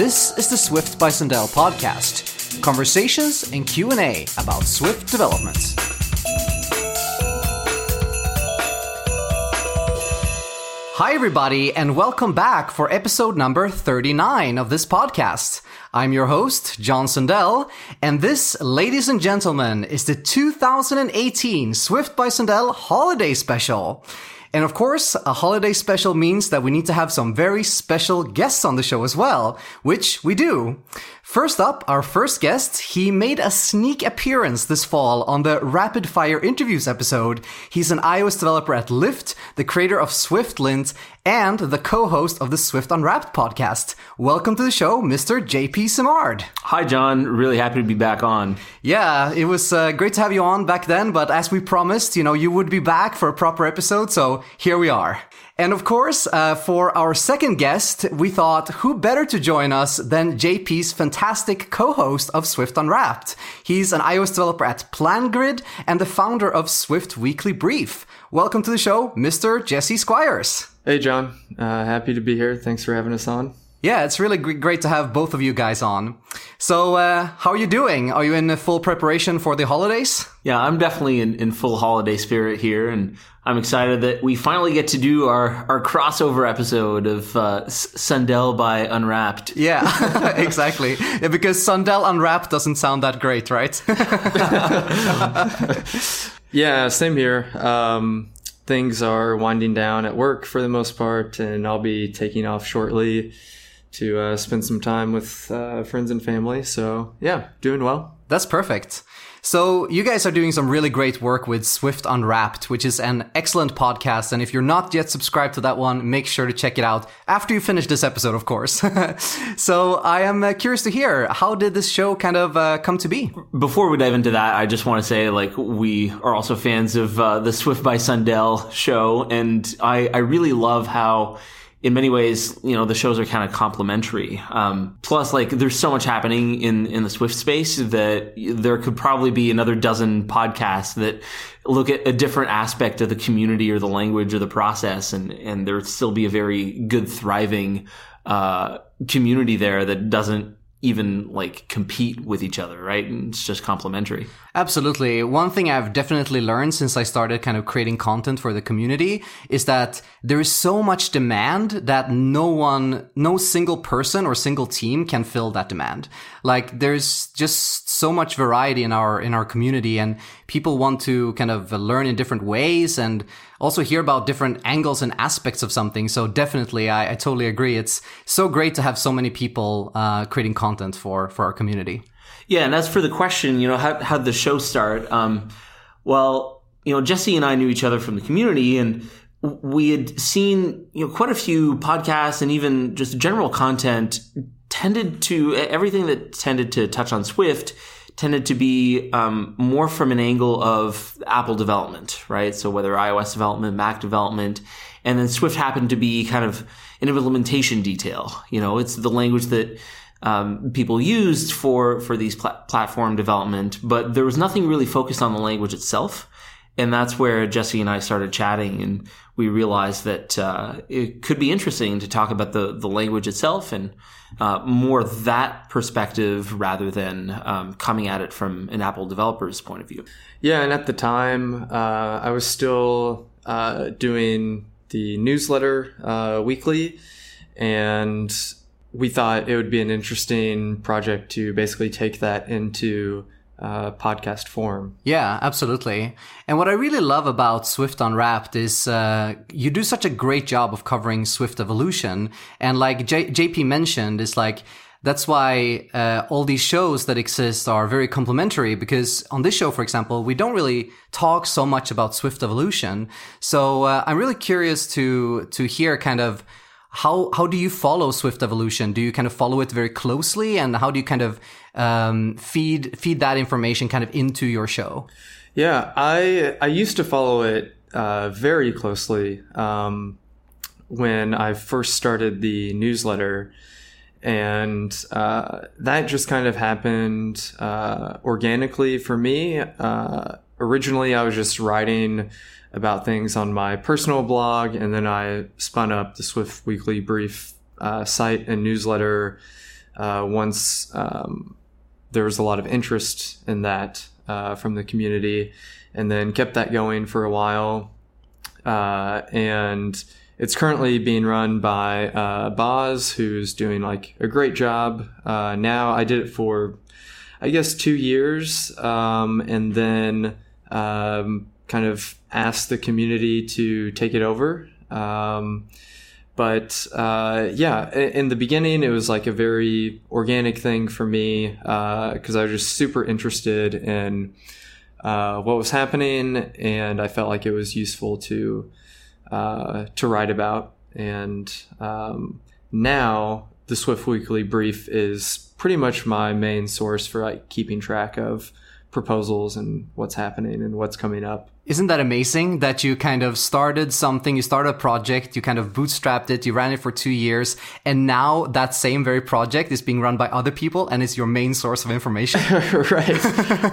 This is the Swift by Sundell podcast. Conversations and Q&A about Swift development. Hi everybody and welcome back for episode number 39 of this podcast. I'm your host, John Sundell, and this, ladies and gentlemen, is the 2018 Swift by Sundell holiday special. And of course, a holiday special means that we need to have some very special guests on the show as well, which we do. First up, our first guest, he made a sneak appearance this fall on the Rapid Fire Interviews episode. He's an iOS developer at Lyft, the creator of SwiftLint, and the co-host of the Swift Unwrapped podcast. Welcome to the show, Mr. JP Simard. Hi, John. Really happy to be back on. Yeah, it was uh, great to have you on back then, but as we promised, you know, you would be back for a proper episode, so here we are. And of course, uh, for our second guest, we thought who better to join us than JP's fantastic co-host of Swift Unwrapped. He's an iOS developer at PlanGrid and the founder of Swift Weekly Brief. Welcome to the show, Mr. Jesse Squires. Hey, John. Uh, happy to be here. Thanks for having us on. Yeah, it's really great to have both of you guys on. So, uh, how are you doing? Are you in full preparation for the holidays? Yeah, I'm definitely in, in full holiday spirit here, and I'm excited that we finally get to do our, our crossover episode of uh, Sundell by Unwrapped. Yeah, exactly. Yeah, because Sundell Unwrapped doesn't sound that great, right? yeah, same here. Um, things are winding down at work for the most part, and I'll be taking off shortly to uh, spend some time with uh, friends and family. So, yeah, doing well. That's perfect. So you guys are doing some really great work with Swift Unwrapped, which is an excellent podcast. And if you're not yet subscribed to that one, make sure to check it out after you finish this episode, of course. so I am uh, curious to hear how did this show kind of uh, come to be? Before we dive into that, I just want to say like we are also fans of uh, the Swift by Sundell show, and I I really love how in many ways, you know, the shows are kind of complementary. Um, plus, like, there's so much happening in, in the Swift space that there could probably be another dozen podcasts that look at a different aspect of the community or the language or the process, and, and there would still be a very good, thriving, uh, community there that doesn't even like compete with each other, right? And it's just complementary. Absolutely. One thing I've definitely learned since I started kind of creating content for the community is that there is so much demand that no one, no single person or single team can fill that demand. Like there's just so much variety in our, in our community and people want to kind of learn in different ways and also hear about different angles and aspects of something. So definitely, I, I totally agree. It's so great to have so many people, uh, creating content for, for our community. Yeah, and as for the question, you know, how how the show start? Um, well, you know, Jesse and I knew each other from the community, and we had seen you know quite a few podcasts and even just general content tended to everything that tended to touch on Swift tended to be um, more from an angle of Apple development, right? So whether iOS development, Mac development, and then Swift happened to be kind of an implementation detail. You know, it's the language that um, people used for for these pl- platform development, but there was nothing really focused on the language itself. And that's where Jesse and I started chatting, and we realized that uh, it could be interesting to talk about the the language itself and uh, more that perspective rather than um, coming at it from an Apple developer's point of view. Yeah, and at the time, uh, I was still uh, doing the newsletter uh, weekly, and we thought it would be an interesting project to basically take that into uh, podcast form. Yeah, absolutely. And what I really love about Swift Unwrapped is uh, you do such a great job of covering Swift evolution. And like J- JP mentioned, it's like that's why uh, all these shows that exist are very complementary because on this show, for example, we don't really talk so much about Swift evolution. So uh, I'm really curious to to hear kind of how how do you follow Swift evolution? Do you kind of follow it very closely, and how do you kind of um, feed feed that information kind of into your show? Yeah, I I used to follow it uh, very closely um, when I first started the newsletter, and uh, that just kind of happened uh, organically for me. Uh, originally, I was just writing about things on my personal blog, and then I spun up the Swift Weekly Brief uh, site and newsletter uh, once um, there was a lot of interest in that uh, from the community, and then kept that going for a while. Uh, and it's currently being run by uh, Bas, who's doing like a great job. Uh, now I did it for, I guess, two years, um, and then um, kind of asked the community to take it over. Um, but uh, yeah, in the beginning, it was like a very organic thing for me because uh, I was just super interested in uh, what was happening, and I felt like it was useful to uh, to write about. And um, now, the Swift Weekly Brief is pretty much my main source for like keeping track of proposals and what's happening and what's coming up. Isn't that amazing that you kind of started something, you started a project, you kind of bootstrapped it, you ran it for two years, and now that same very project is being run by other people and it's your main source of information? right,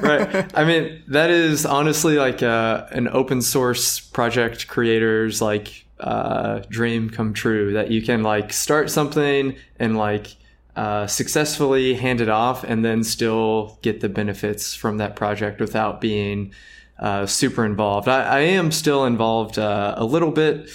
right. I mean, that is honestly like a, uh, an open source project creator's like uh, dream come true that you can like start something and like uh, successfully hand it off and then still get the benefits from that project without being uh, super involved. I, I, am still involved uh, a little bit,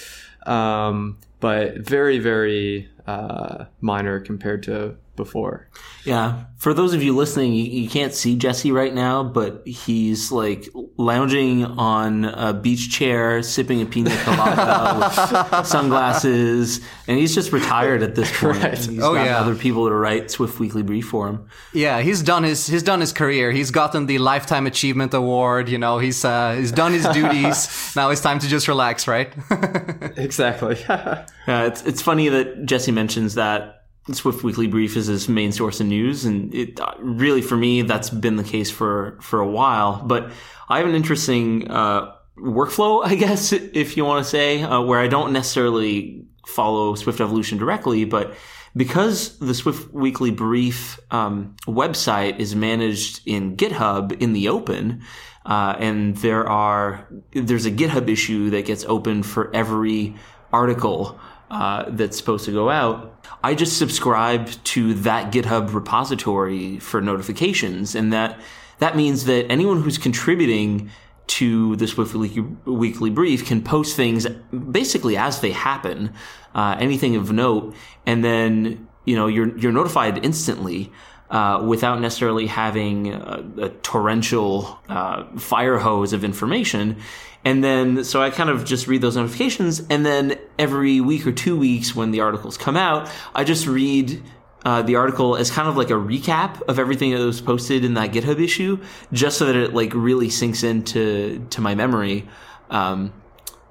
um, but very, very uh, minor compared to before. Yeah. For those of you listening, you, you, can't see Jesse right now, but he's like lounging on a beach chair, sipping a pina colada with sunglasses, and he's just retired at this point. Right. He's oh yeah. Other people to write Swift Weekly Brief for him. Yeah, he's done his he's done his career. He's gotten the lifetime achievement award. You know, he's uh, he's done his duties. now it's time to just relax, right? exactly. yeah, it's it's funny that Jesse mentions that Swift Weekly Brief is his main source of news, and it really for me that's been the case for for a while. But I have an interesting uh, workflow, I guess, if you want to say, uh, where I don't necessarily follow Swift Evolution directly, but because the Swift Weekly Brief um, website is managed in GitHub in the open, uh, and there are there's a GitHub issue that gets opened for every article uh, that's supposed to go out. I just subscribe to that GitHub repository for notifications, and that that means that anyone who's contributing to the Swift Weekly Brief can post things basically as they happen, uh, anything of note, and then you know you're you're notified instantly. Uh, without necessarily having a, a torrential uh, fire hose of information. And then, so I kind of just read those notifications. And then every week or two weeks when the articles come out, I just read uh, the article as kind of like a recap of everything that was posted in that GitHub issue, just so that it like really sinks into to my memory, um,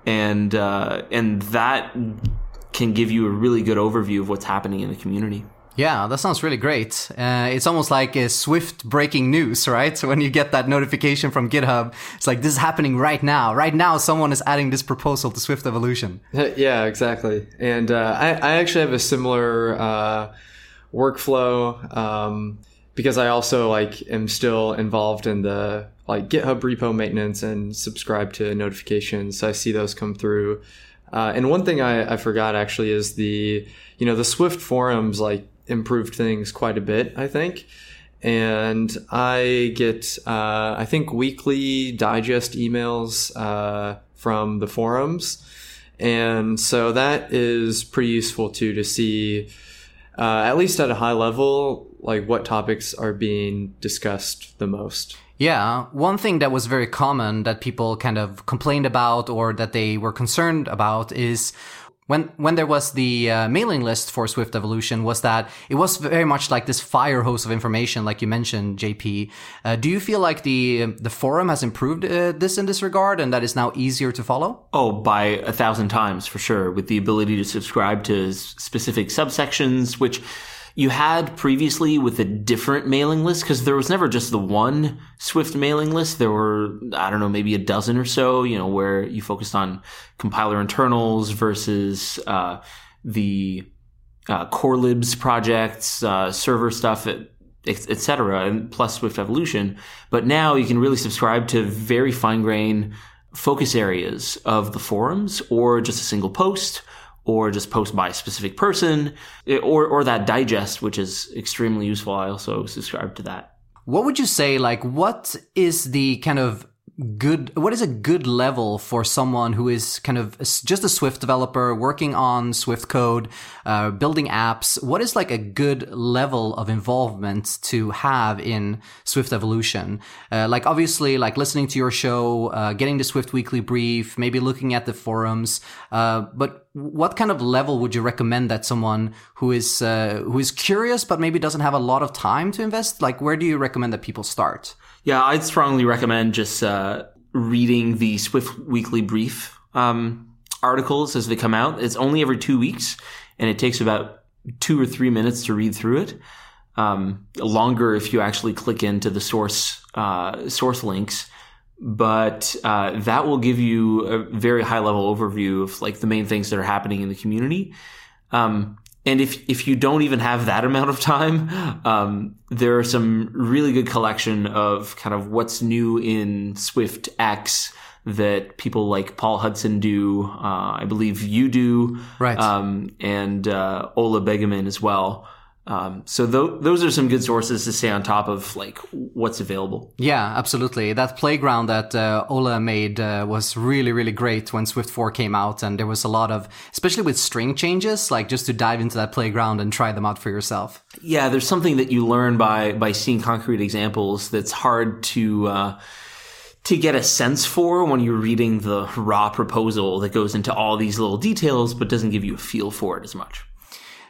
and uh, and that can give you a really good overview of what's happening in the community. Yeah, that sounds really great. Uh, it's almost like a swift breaking news, right? So when you get that notification from GitHub, it's like this is happening right now. Right now, someone is adding this proposal to Swift Evolution. Yeah, exactly. And uh, I, I, actually have a similar uh, workflow um, because I also like am still involved in the like GitHub repo maintenance and subscribe to notifications. So I see those come through. Uh, and one thing I, I forgot actually is the you know the Swift forums like improved things quite a bit, I think. And I get, uh, I think, weekly digest emails uh, from the forums. And so that is pretty useful too to see, uh, at least at a high level, like what topics are being discussed the most. Yeah, one thing that was very common that people kind of complained about or that they were concerned about is when when there was the uh, mailing list for Swift Evolution was that it was very much like this fire hose of information, like you mentioned, JP. Uh, do you feel like the the forum has improved uh, this in this regard, and that is now easier to follow? Oh, by a thousand times for sure, with the ability to subscribe to specific subsections, which you had previously with a different mailing list because there was never just the one Swift mailing list. There were, I don't know, maybe a dozen or so, you know, where you focused on compiler internals versus uh, the uh, core libs projects, uh, server stuff, etc., and plus Swift Evolution. But now you can really subscribe to very fine grained focus areas of the forums or just a single post or just post by a specific person, eh, or or that digest, which is extremely useful. I also subscribe to that. What would you say? Like, what is the kind of good what is a good level for someone who is kind of just a swift developer working on swift code uh, building apps? What is like a good level of involvement to have in swift evolution? Uh, like obviously like listening to your show uh, getting the swift weekly brief maybe looking at the forums uh, but what kind of level would you recommend that someone who is uh, who is curious but maybe doesn't have a lot of time to invest? Like where do you recommend that people start yeah, I'd strongly recommend just uh, reading the Swift Weekly Brief um, articles as they come out. It's only every two weeks, and it takes about two or three minutes to read through it. Um, longer if you actually click into the source uh, source links, but uh, that will give you a very high level overview of like the main things that are happening in the community. Um, and if if you don't even have that amount of time, um, there are some really good collection of kind of what's new in Swift X that people like Paul Hudson do. Uh, I believe you do, right? Um, and uh, Ole Begemann as well. Um, so th- those are some good sources to stay on top of like what's available. Yeah, absolutely. That playground that uh, Ole made uh, was really, really great when Swift 4 came out. And there was a lot of, especially with string changes, like just to dive into that playground and try them out for yourself. Yeah, there's something that you learn by, by seeing concrete examples that's hard to, uh, to get a sense for when you're reading the raw proposal that goes into all these little details, but doesn't give you a feel for it as much.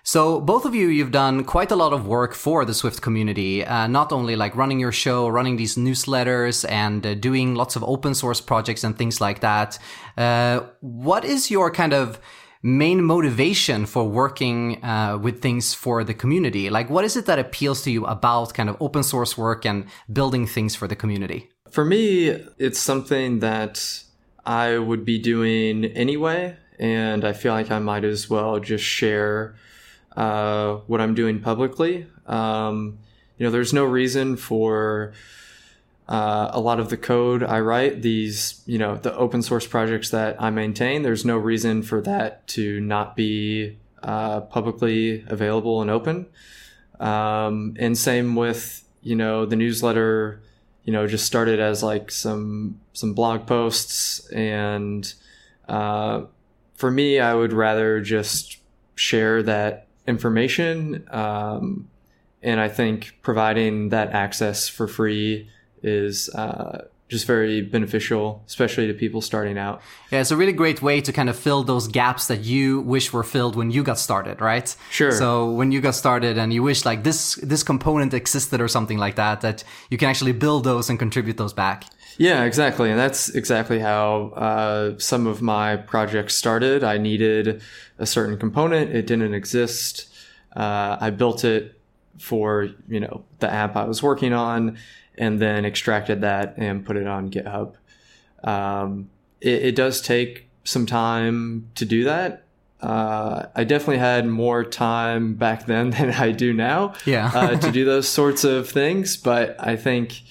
So both of you, you've done quite a lot of work for the Swift community, uh, not only like running your show, running these newsletters and uh, doing lots of open source projects and things like that. Uh, what is your kind of main motivation for working uh, with things for the community? Like, what is it that appeals to you about kind of open source work and building things for the community? For me, it's something that I would be doing anyway. And I feel like I might as well just share uh, what I'm doing publicly. Um, you know, there's no reason for uh, a lot of the code I write, these, you know, the open source projects that I maintain, there's no reason for that to not be uh, publicly available and open. Um, and same with, you know, the newsletter, you know, just started as like some, some blog posts. And uh, for me, I would rather just share that information. Um, and I think providing that access for free is uh, just very beneficial, especially to people starting out. Yeah, it's a really great way to kind of fill those gaps that you wish were filled when you got started, right? Sure. So when you got started and you wish like this this component existed or something like that, that you can actually build those and contribute those back. Yeah, exactly. And that's exactly how uh, some of my projects started. I needed a certain component, it didn't exist. Uh, I built it for, you know, the app I was working on and then extracted that and put it on GitHub. Um, it, it, does take some time to do that. Uh, I definitely had more time back then than I do now yeah. uh, to do those sorts of things, but I think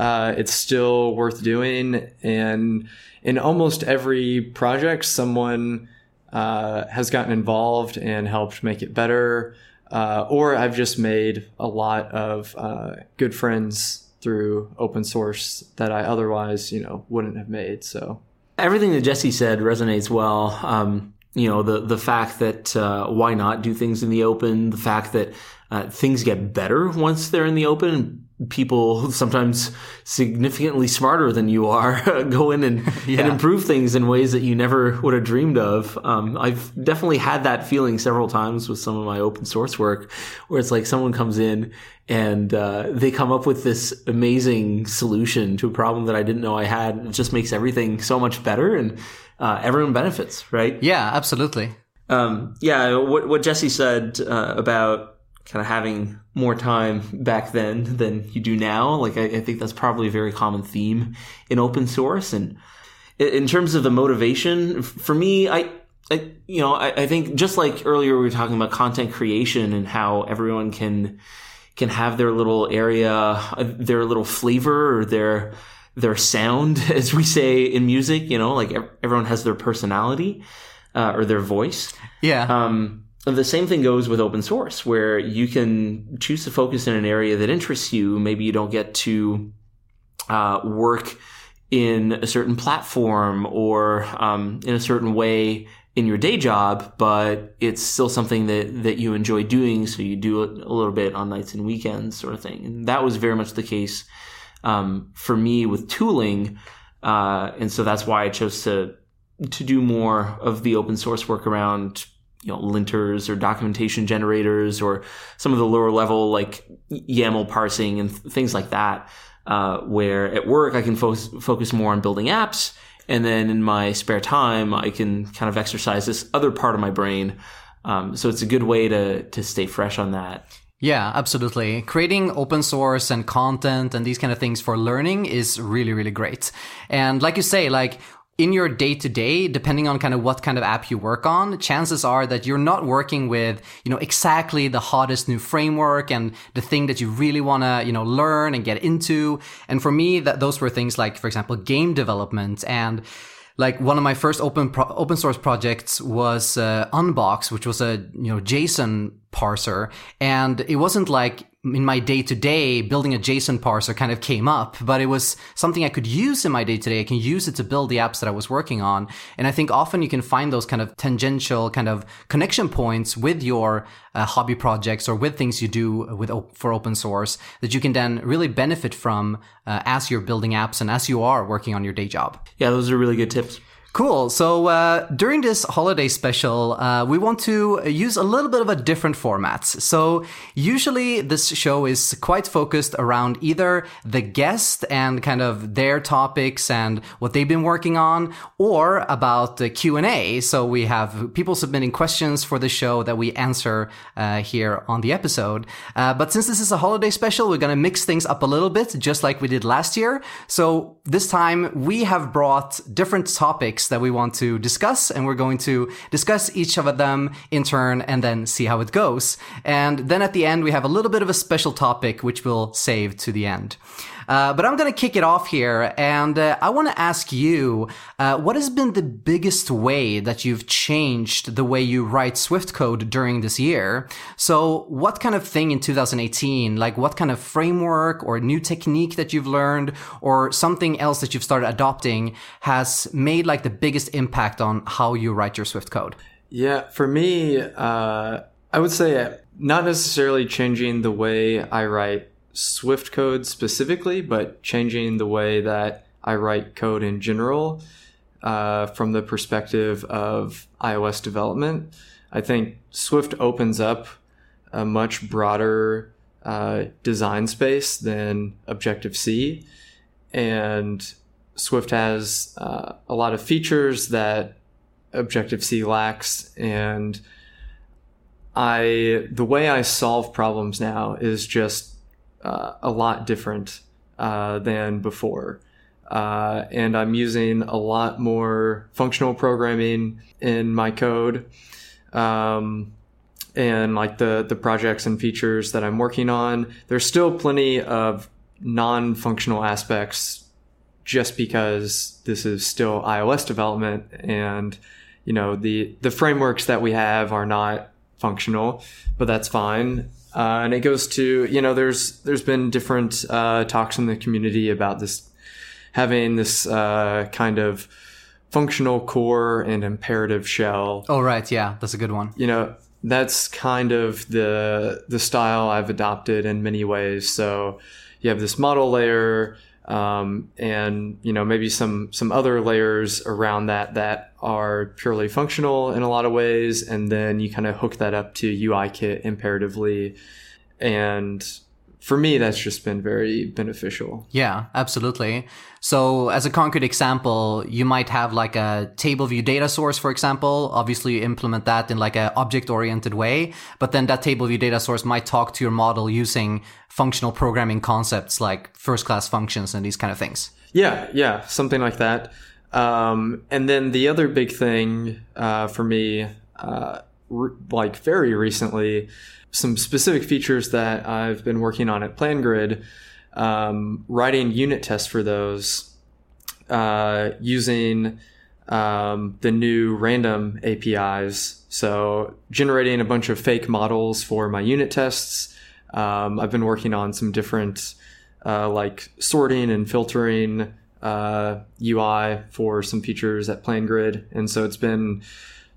uh, it's still worth doing. And in almost every project, someone uh, has gotten involved and helped make it better. Uh, or I've just made a lot of uh, good friends through open source that I otherwise, you know, wouldn't have made. So everything that Jesse said resonates well. Um, you know, the the fact that uh, why not do things in the open, the fact that uh, things get better once they're in the open people sometimes significantly smarter than you are go in and, yeah. and improve things in ways that you never would have dreamed of. Um, I've definitely had that feeling several times with some of my open source work where it's like someone comes in and uh, they come up with this amazing solution to a problem that I didn't know I had. It just makes everything so much better and uh, everyone benefits, right? Yeah, absolutely. Um, yeah, what, what Jesse said uh, about kind of having more time back then than you do now. Like I, I, think that's probably a very common theme in open source. And in terms of the motivation, for me, I, I you know, I, I, think just like earlier we were talking about content creation and how everyone can can have their little area, their little flavor or their their sound, as we say in music. You know, like everyone has their personality. uh, or their voice. Yeah. Um, the same thing goes with open source, where you can choose to focus in an area that interests you. Maybe you don't get to uh, work in a certain platform or um, in a certain way in your day job, but it's still something that, that you enjoy doing. So you do it a little bit on nights and weekends, sort of thing. And that was very much the case um, for me with tooling. Uh, and so that's why I chose to to do more of the open source work around you know linters or documentation generators or some of the lower level like YAML parsing and th- things like that. Uh, where at work I can focus focus more on building apps, and then in my spare time I can kind of exercise this other part of my brain. Um, so it's a good way to to stay fresh on that. Yeah, absolutely. Creating open source and content and these kind of things for learning is really, really great. And like you say, like in your day to day, depending on kind of what kind of app you work on, chances are that you're not working with, you know, exactly the hottest new framework and the thing that you really want to, you know, learn and get into. And for me, that those were things like, for example, game development and like one of my first open pro- open source projects was uh, Unbox, which was a you know JSON parser, and it wasn't like in my day to day, building a JSON parser kind of came up, but it was something I could use in my day to day. I can use it to build the apps that I was working on. And I think often you can find those kind of tangential kind of connection points with your uh, hobby projects or with things you do with for open source that you can then really benefit from uh, as you're building apps and as you are working on your day job. Yeah, those are really good tips. Cool. So uh, during this holiday special, uh, we want to use a little bit of a different format. So usually this show is quite focused around either the guest and kind of their topics and what they've been working on, or about the Q and A. So we have people submitting questions for the show that we answer uh, here on the episode. Uh, but since this is a holiday special, we're gonna mix things up a little bit, just like we did last year. So this time we have brought different topics topics that we want to discuss, and we're going to discuss each of them in turn and then see how it goes. And then at the end, we have a little bit of a special topic which we'll save to the end. Uh, but I'm going to kick it off here, and uh, I want to ask you, uh, what has been the biggest way that you've changed the way you write Swift code during this year? So, what kind of thing in 2018, like what kind of framework or new technique that you've learned, or something else that you've started adopting, has made like the biggest impact on how you write your Swift code? Yeah, for me, uh, I would say not necessarily changing the way I write Swift code specifically, but changing the way that I write code in general uh, from the perspective of iOS development. I think Swift opens up a much broader uh, design space than Objective C. And Swift has uh, a lot of features that Objective C lacks. And I, the way I solve problems now is just uh, a lot different uh, than before. Uh, and I'm using a lot more functional programming in my code. Um, and like the, the projects and features that I'm working on, there's still plenty of non functional aspects just because this is still iOS development and you know the the frameworks that we have are not functional, but that's fine. Uh, and it goes to you know there's there's been different uh, talks in the community about this having this uh, kind of functional core and imperative shell. Oh right, yeah, that's a good one. You know that's kind of the the style I've adopted in many ways. So you have this model layer. Um, and you know maybe some some other layers around that that are purely functional in a lot of ways, and then you kind of hook that up to UIKit imperatively, and for me that's just been very beneficial. Yeah, absolutely. So as a concrete example, you might have like a table view data source, for example. Obviously, you implement that in like a object oriented way, but then that table view data source might talk to your model using functional programming concepts like first class functions and these kind of things. Yeah, yeah, something like that. Um, and then the other big thing uh, for me, uh, re- like very recently, some specific features that I've been working on at PlanGrid um, writing unit tests for those uh, using um, the new random APIs. So generating a bunch of fake models for my unit tests. Um, I've been working on some different uh, like sorting and filtering uh, UI for some features at PlanGrid, and so it's been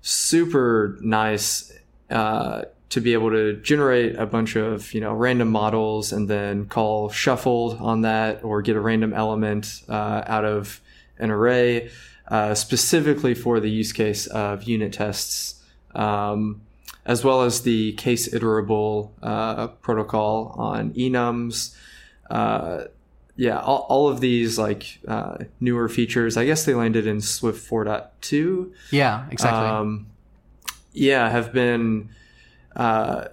super nice uh, to be able to generate a bunch of you know random models and then call shuffled on that or get a random element uh, out of an array uh, specifically for the use case of unit tests um, as well as the case iterable uh, protocol on enums. Uh, yeah all, all, of these like uh, newer features i guess they landed in swift 4.2 yeah exactly. Um, yeah have been uh,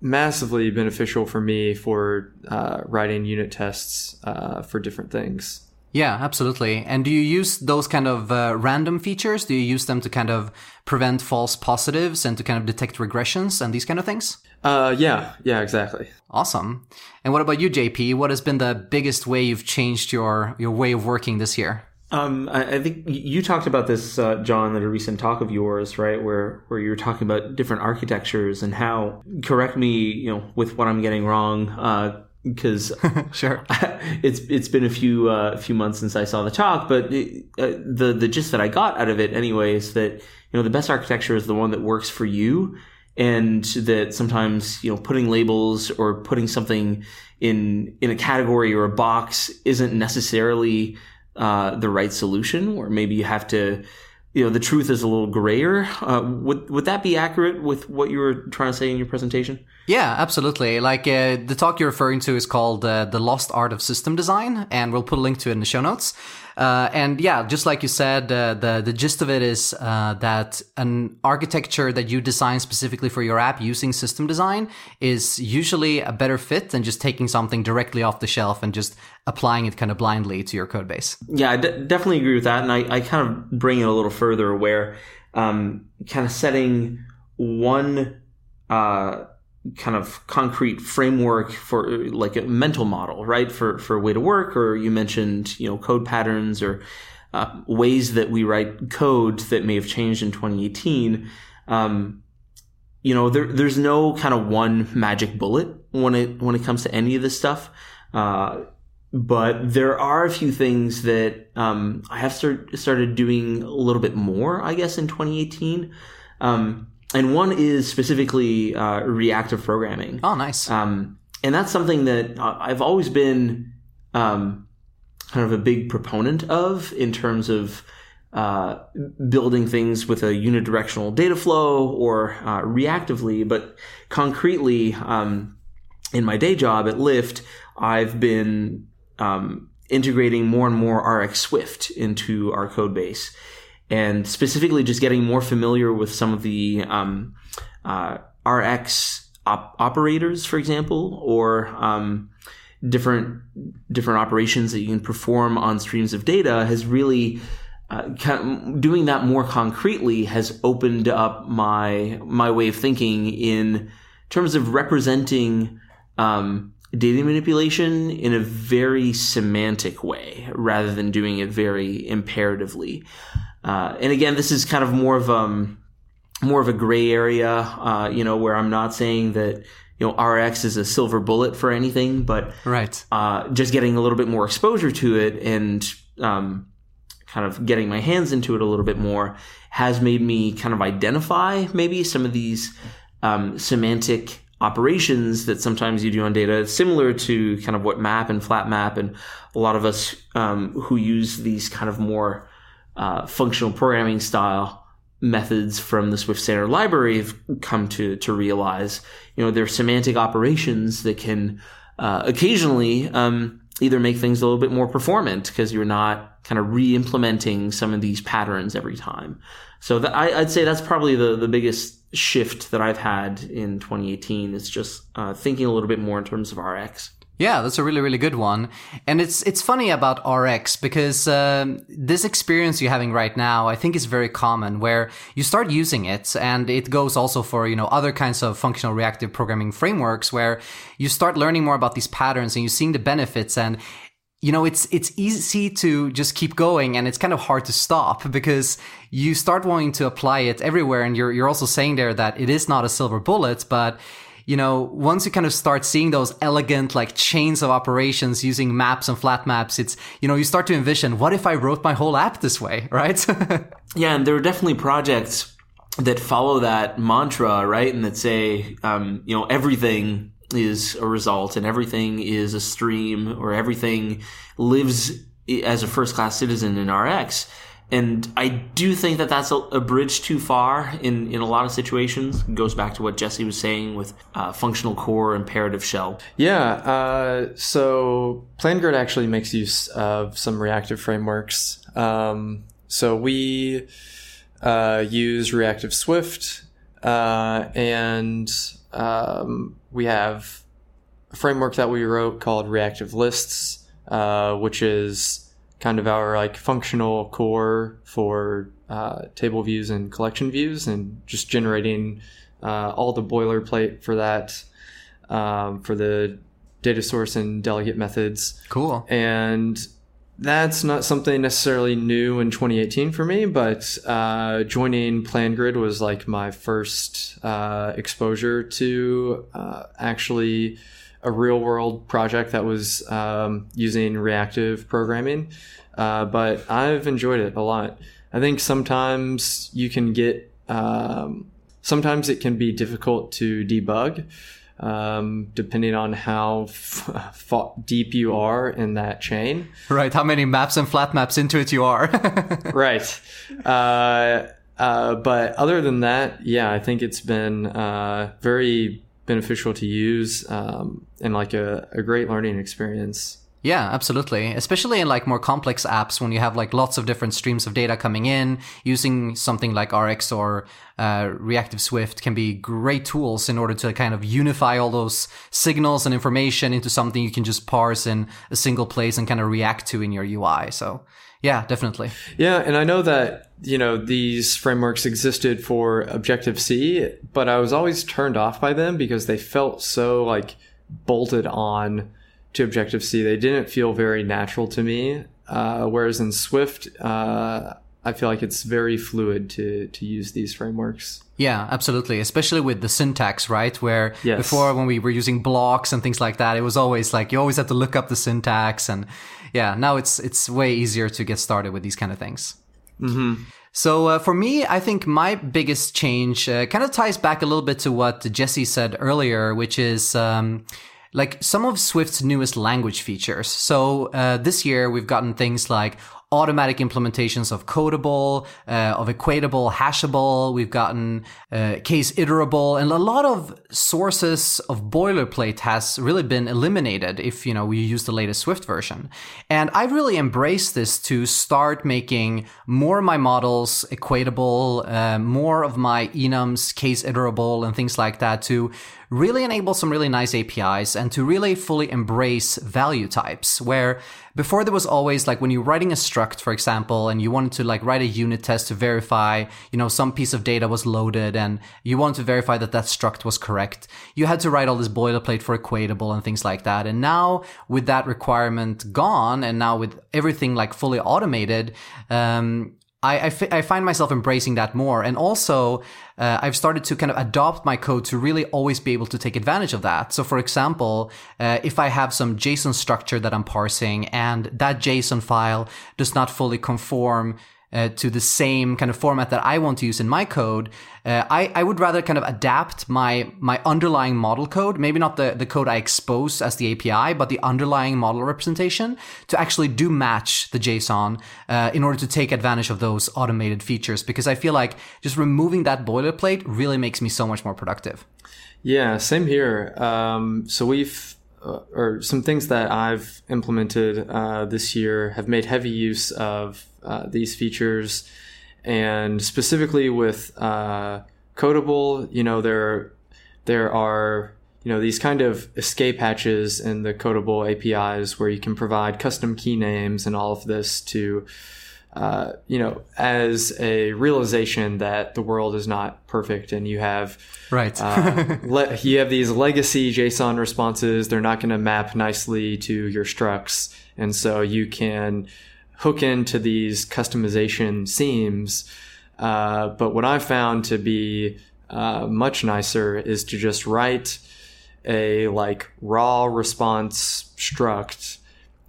massively beneficial for me for uh, writing unit tests uh, for different things. Yeah, absolutely. And do you use those kind of uh, random features? Do you use them to kind of prevent false positives and to kind of detect regressions and these kind of things? Uh, yeah, yeah, exactly. Awesome. And what about you, JP? What has been the biggest way you've changed your your way of working this year? Um, I, I, think you talked about this, uh, John, at a recent talk of yours, right? Where where you were talking about different architectures and how. Correct me, you know, with what I'm getting wrong, because uh, sure, it's it's been a few uh, few months since I saw the talk, but it, uh, the the gist that I got out of it, anyway, is that you know the best architecture is the one that works for you, and that sometimes you know putting labels or putting something in in a category or a box isn't necessarily uh, the right solution, or maybe you have to, you know, the truth is a little grayer. Uh, would would that be accurate with what you were trying to say in your presentation? Yeah, absolutely. Like uh, the talk you're referring to is called uh, "The Lost Art of System Design," and we'll put a link to it in the show notes. Uh, and yeah, just like you said, uh, the the gist of it is uh, that an architecture that you design specifically for your app using system design is usually a better fit than just taking something directly off the shelf and just applying it kind of blindly to your code base. Yeah, I d- definitely agree with that, and I, I kind of bring it a little further where um, kind of setting one uh, kind of concrete framework for like a mental model, right? For, for a way to work, or you mentioned, you know, code patterns or uh, ways that we write code that may have changed in 2018. Um, you know, there, there's no kind of one magic bullet when it, when it comes to any of this stuff. Uh, but there are a few things that, um, I have start, started doing a little bit more, I guess, in 2018. Um, and one is specifically uh, reactive programming. Oh, nice. Um, and that's something that I've always been um, kind of a big proponent of in terms of uh, building things with a unidirectional data flow or uh, reactively, but concretely, um, in my day job at Lyft, I've been um, integrating more and more RX Swift into our code base and specifically just getting more familiar with some of the um, uh, RX op- operators, for example, or um, different different operations that you can perform on streams of data has really uh, doing that more concretely has opened up my my way of thinking in terms of representing um, data manipulation in a very semantic way rather than doing it very imperatively. Uh, and again, this is kind of more of um more of a gray area, uh, you know, where I'm not saying that you know RX is a silver bullet for anything, but right, uh, just getting a little bit more exposure to it and um, kind of getting my hands into it a little bit more has made me kind of identify maybe some of these um, semantic operations that sometimes you do on data, similar to kind of what map and flat map and a lot of us um, who use these kind of more uh, functional programming style methods from the Swift Standard Library have come to to realize. You know, they're semantic operations that can uh, occasionally um, either make things a little bit more performant because you're not kind of re-implementing some of these patterns every time. So I, would say that's probably the the biggest shift that I've had in 2018 is just uh, thinking a little bit more in terms of RX. Yeah, that's a really, really good one. And it's it's funny about RX because um, this experience you're having right now, I think, is very common. Where you start using it, and it goes also for you know other kinds of functional reactive programming frameworks, where you start learning more about these patterns and you're seeing the benefits, and you know, it's it's easy to just keep going and it's kind of hard to stop because you start wanting to apply it everywhere and you're you're also saying there that it is not a silver bullet, but you know, once you kind of start seeing those elegant like chains of operations using maps and flat maps, it's, you know, you start to envision, what if I wrote my whole app this way, right? yeah, and there are definitely projects that follow that mantra, right? And that say, um, you know, everything is a result and everything is a stream or everything lives as a first class citizen in RX. And I do think that that's a, a, bridge too far in, in a lot of situations. It goes back to what Jesse was saying with uh, functional core, imperative shell. Yeah. Uh, so PlanGrid actually makes use of some reactive frameworks. Um, so we uh, use Reactive Swift, uh, and um, we have a framework that we wrote called Reactive Lists, uh, which is kind of our like functional core for uh, table views and collection views, and just generating uh, all the boilerplate for that um, for the data source and delegate methods. Cool. And that's not something necessarily new in 2018 for me, but uh, joining PlanGrid was like my first uh, exposure to uh, actually a real world project that was um, using reactive programming. Uh, but I've enjoyed it a lot. I think sometimes you can get, um, sometimes it can be difficult to debug um, depending on how f- deep you are in that chain. Right. How many maps and flat maps into it you are. right. Uh, uh, but other than that, yeah, I think it's been uh, very beneficial to use um, and like a, a great learning experience. Yeah, absolutely. Especially in like more complex apps when you have like lots of different streams of data coming in, using something like RX or uh, Reactive Swift can be great tools in order to kind of unify all those signals and information into something you can just parse in a single place and kind of react to in your UI. So yeah, definitely. Yeah, and I know that you know these frameworks existed for Objective C, but I was always turned off by them because they felt so like bolted on to Objective C. They didn't feel very natural to me. Uh, whereas in Swift, uh, I feel like it's very fluid to to use these frameworks. Yeah, absolutely. Especially with the syntax, right? Where yes. before when we were using blocks and things like that, it was always like you always had to look up the syntax, and yeah, now it's it's way easier to get started with these kind of things. Mm-hmm. So uh, for me, I think my biggest change uh, kind of ties back a little bit to what Jesse said earlier, which is. Um, like some of Swift's newest language features. So uh, this year we've gotten things like automatic implementations of codable, uh, of equatable, hashable. We've gotten uh, case iterable, and a lot of sources of boilerplate has really been eliminated if you know we use the latest Swift version. And I've really embraced this to start making more of my models equatable, uh, more of my enums case iterable, and things like that to really enable some really nice APIs and to really fully embrace value types where before there was always like when you're writing a struct, for example, and you wanted to like write a unit test to verify, you know, some piece of data was loaded and you wanted to verify that that struct was correct. You had to write all this boilerplate for equatable and things like that. And now with that requirement gone and now with everything like fully automated, um, I, I, f- I find myself embracing that more. And also, uh, I've started to kind of adopt my code to really always be able to take advantage of that. So, for example, uh, if I have some JSON structure that I'm parsing and that JSON file does not fully conform uh, to the same kind of format that I want to use in my code, uh, I, I would rather kind of adapt my my underlying model code, maybe not the, the code I expose as the API, but the underlying model representation to actually do match the JSON uh, in order to take advantage of those automated features. Because I feel like just removing that boilerplate really makes me so much more productive. Yeah, same here. Um, so we've uh, or some things that I've implemented uh, this year have made heavy use of uh, these features, and specifically with uh, Codable, you know there there are you know these kind of escape hatches in the Codable APIs where you can provide custom key names and all of this to uh, you know, as a realization that the world is not perfect, and you have right, uh, le- you have these legacy JSON responses. They're not going to map nicely to your structs, and so you can hook into these customization seams. Uh, but what I found to be uh, much nicer is to just write a like raw response struct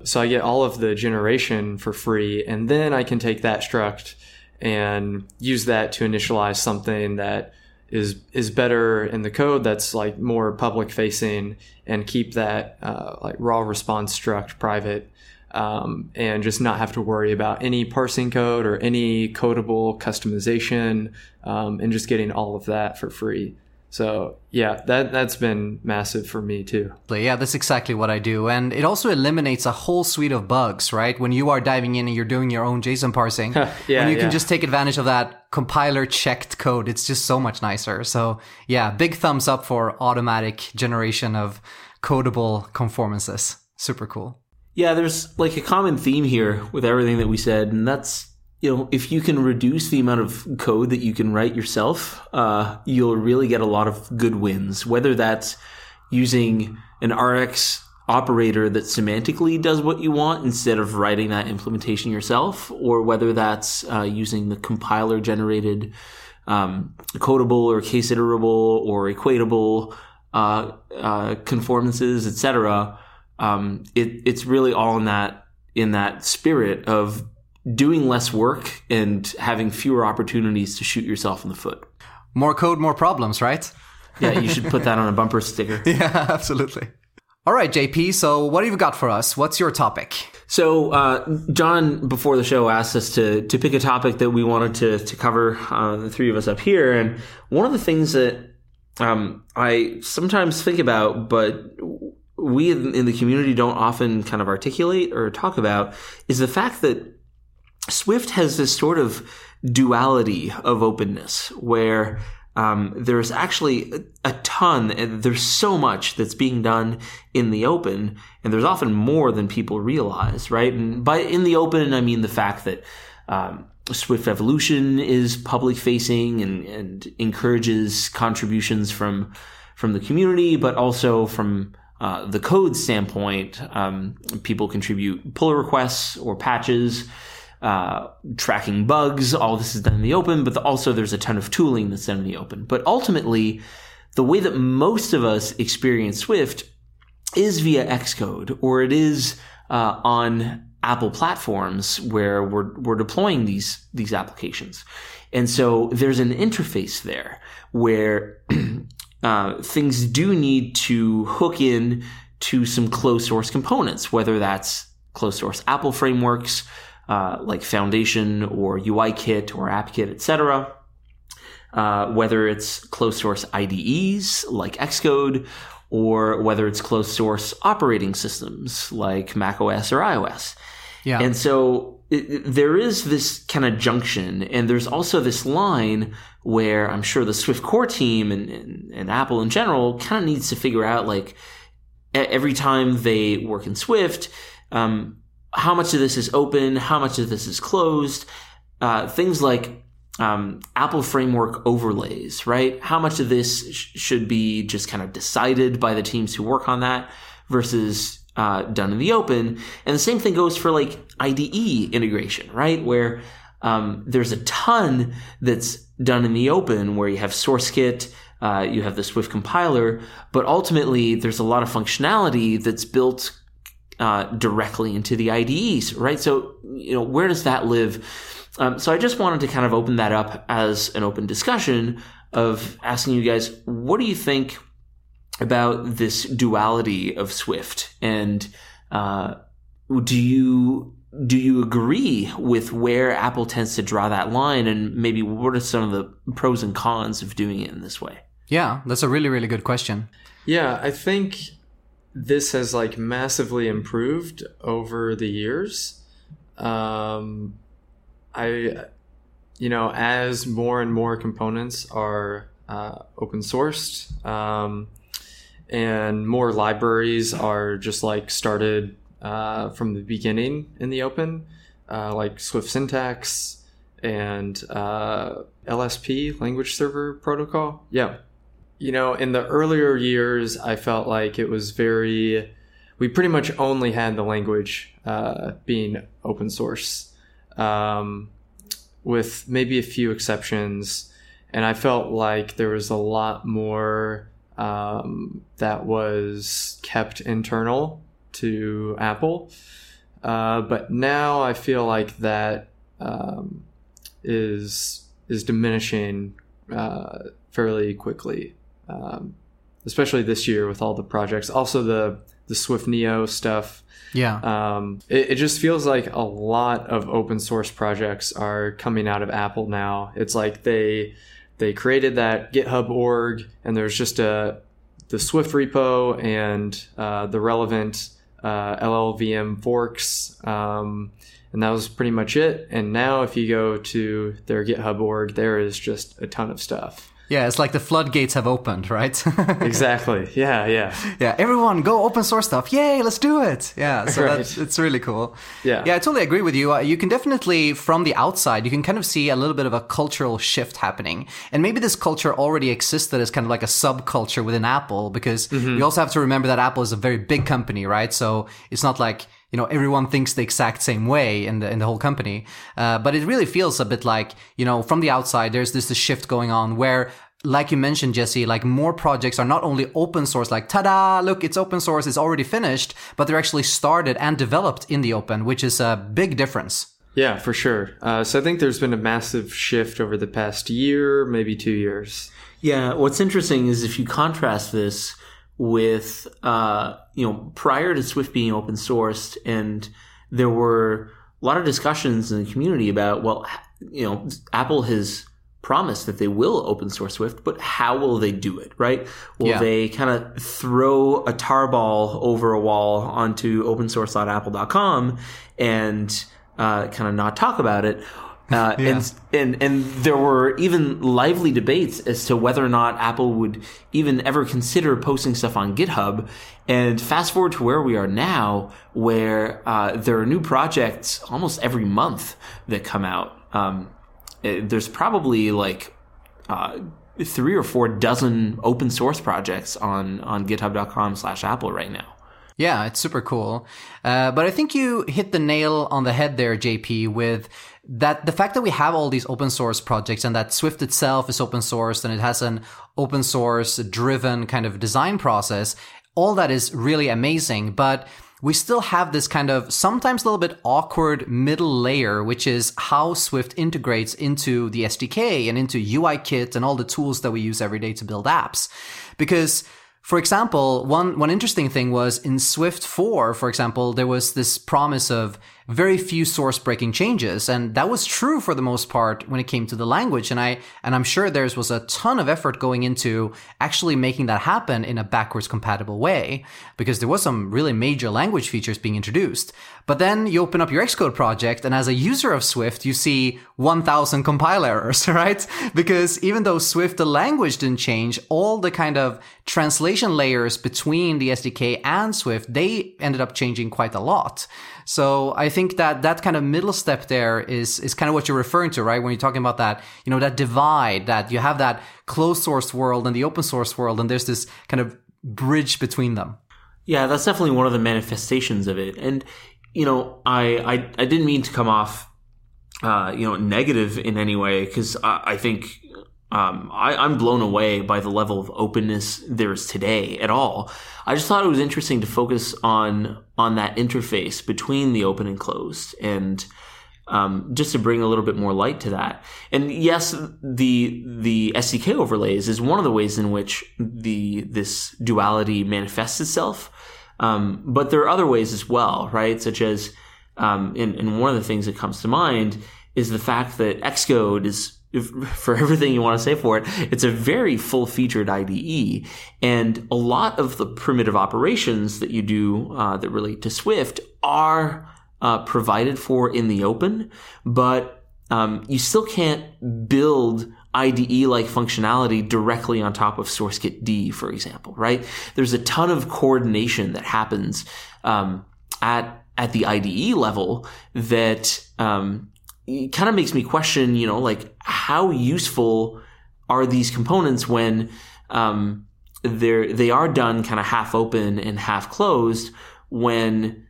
so I get all of the generation for free, and then I can take that struct and use that to initialize something that is is better in the code that's like more public facing and keep that uh, like raw response struct private um, and just not have to worry about any parsing code or any codable customization um, and just getting all of that for free so yeah, that that's been massive for me too. Yeah, that's exactly what I do, and it also eliminates a whole suite of bugs, right? When you are diving in and you're doing your own JSON parsing, yeah, when you yeah. can just take advantage of that compiler checked code, it's just so much nicer. So yeah, big thumbs up for automatic generation of codable conformances. Super cool. Yeah, there's like a common theme here with everything that we said, and that's you know, if you can reduce the amount of code that you can write yourself, uh, you'll really get a lot of good wins. Whether that's using an RX operator that semantically does what you want instead of writing that implementation yourself, or whether that's uh, using the compiler generated um, codable or case iterable or equatable uh, uh, conformances, etc. Um, it, it's really all in that in that spirit of doing less work and having fewer opportunities to shoot yourself in the foot. More code, more problems, right? yeah, you should put that on a bumper sticker. Yeah, absolutely. All right, JP. So, what have you got for us? What's your topic? So, uh, John, before the show, asked us to to pick a topic that we wanted to to cover. Uh, the three of us up here, and one of the things that um, I sometimes think about, but we in the community don't often kind of articulate or talk about, is the fact that Swift has this sort of duality of openness where um, there's actually a ton, and there's so much that's being done in the open, and there's often more than people realize, right? And by in the open, I mean the fact that um, Swift Evolution is public facing and, and encourages contributions from from the community, but also from uh, the code standpoint, um, people contribute pull requests or patches uh, tracking bugs. All this is done in the open, but the, also there's a ton of tooling that's done in the open. But ultimately, the way that most of us experience Swift is via Xcode, or it is uh, on Apple platforms where we're we're deploying these these applications, and so there's an interface there where uh, things do need to hook in to some closed source components, whether that's closed source Apple frameworks uh, like Foundation or UIKit or AppKit, etc. Uh, whether it's closed source IDEs like Xcode or whether it's closed source operating systems like macOS or iOS. Yeah. And so it, there is this kind of junction, and there's also this line where I'm sure the Swift core team and, and, and Apple in general kind of needs to figure out like every time they work in Swift, um, how much of this is open, how much of this is closed, uh, things like um, Apple framework overlays, right? How much of this sh- should be just kind of decided by the teams who work on that versus uh, done in the open. And the same thing goes for like IDE integration, right? Where um, there's a ton that's done in the open where you have SourceKit, uh, you have the Swift compiler, but ultimately there's a lot of functionality that's built uh, directly into the IDEs, right? So, you know, where does that live? Um, so I just wanted to kind of open that up as an open discussion of asking you guys, what do you think about this duality of Swift? And uh, do you do you agree with where Apple tends to draw that line? And maybe what are some of the pros and cons of doing it in this way? Yeah, that's a really, really good question. Yeah, I think this has like massively improved over the years. Um, I, you know, as more and more components are uh, open sourced, um, and more libraries are just like started uh, from the beginning in the open, uh, like Swift syntax and uh, LSP, language server protocol. Yeah. You know, in the earlier years, I felt like it was very, we pretty much only had the language uh, being open source, um, with maybe a few exceptions. And I felt like there was a lot more um, that was kept internal to Apple. Uh, but now I feel like that um, is is diminishing uh, fairly quickly, um, especially this year with all the projects. Also, the the SwiftNIO stuff. Yeah. Um, it, it just feels like a lot of open source projects are coming out of Apple now. It's like they they created that GitHub org, and there's just a the Swift repo and uh, the relevant uh, LLVM forks. Um, and that was pretty much it. And now, if you go to their GitHub org, there is just a ton of stuff. Yeah, it's like the floodgates have opened, right? exactly. Yeah, yeah. Yeah, everyone go open source stuff. Yay, let's do it. Yeah, so Right. that's it's really cool. Yeah. Yeah, I totally agree with you. Uh, you can definitely from the outside, you can kind of see a little bit of a cultural shift happening. And maybe this culture already existed as kind of like a subculture within Apple because you also have to remember that Apple is a very big company, right? So it's not like you know everyone thinks the exact same way in the in the whole company uh, but it really feels a bit like you know from the outside there's this, this shift going on where like you mentioned jesse like more projects are not only open source like tada look it's open source it's already finished but they're actually started and developed in the open which is a big difference Yeah, for sure. Uh, so I think there's been a massive shift over the past year, maybe two years. Yeah, what's interesting is if you contrast this with, uh, you know, prior to Swift being open sourced, and there were a lot of discussions in the community about, well, you know, Apple has promised that they will open source Swift, but how will they do it, right? Will Yeah. they kind of throw a tarball over a wall onto opensource.apple.com and uh, kind of not talk about it? Uh, and, and and there were even lively debates as to whether or not Apple would even ever consider posting stuff on GitHub. And fast forward to where we are now, where uh, there are new projects almost every month that come out. Um, eh, there's probably like uh, three or four dozen open source projects on on GitHub.com/Apple right now. Yeah, it's super cool. Uh, but I think you hit the nail on the head there, JP, with that the fact that we have all these open source projects and that Swift itself is open source and it has an open source driven kind of design process. All that is really amazing, but we still have this kind of sometimes a little bit awkward middle layer, which is how Swift integrates into the SDK and into UIKit and all the tools that we use every day to build apps. Because for example, one, one interesting thing was in Swift 4, for example, there was this promise of very few source breaking changes. And that was true for the most part when it came to the language. And I, and I'm sure there was a ton of effort going into actually making that happen in a backwards compatible way because there was some really major language features being introduced. But then you open up your Xcode project and as a user of Swift, you see 1000 compile errors, right? Because even though Swift, the language didn't change, all the kind of translation layers between the SDK and Swift, they ended up changing quite a lot. So I think that that kind of middle step there is, is kind of what you're referring to, right? When you're talking about that, you know, that divide that you have that closed source world and the open source world. And there's this kind of bridge between them. Yeah, that's definitely one of the manifestations of it. And you know, I I, I didn't mean to come off, uh, you know, negative in any way because I, I think um, I, I'm blown away by the level of openness there is today at all. I just thought it was interesting to focus on on that interface between the open and closed, and um, just to bring a little bit more light to that. And yes, the the SDK overlays is one of the ways in which the this duality manifests itself. Um, but there are other ways as well, right? Such as, um, and, and one of the things that comes to mind is the fact that Xcode is, if- for everything you want to say for it, it's a very full featured IDE. And a lot of the primitive operations that you do uh, that relate to Swift are uh, provided for in the open, but um, you still can't build IDE like functionality directly on top of sourcekitd, for example, right? There's a ton of coordination that happens um, at at the IDE level that um, kind of makes me question, you know, like how useful are these components when um, they're they are done kind of half open and half closed when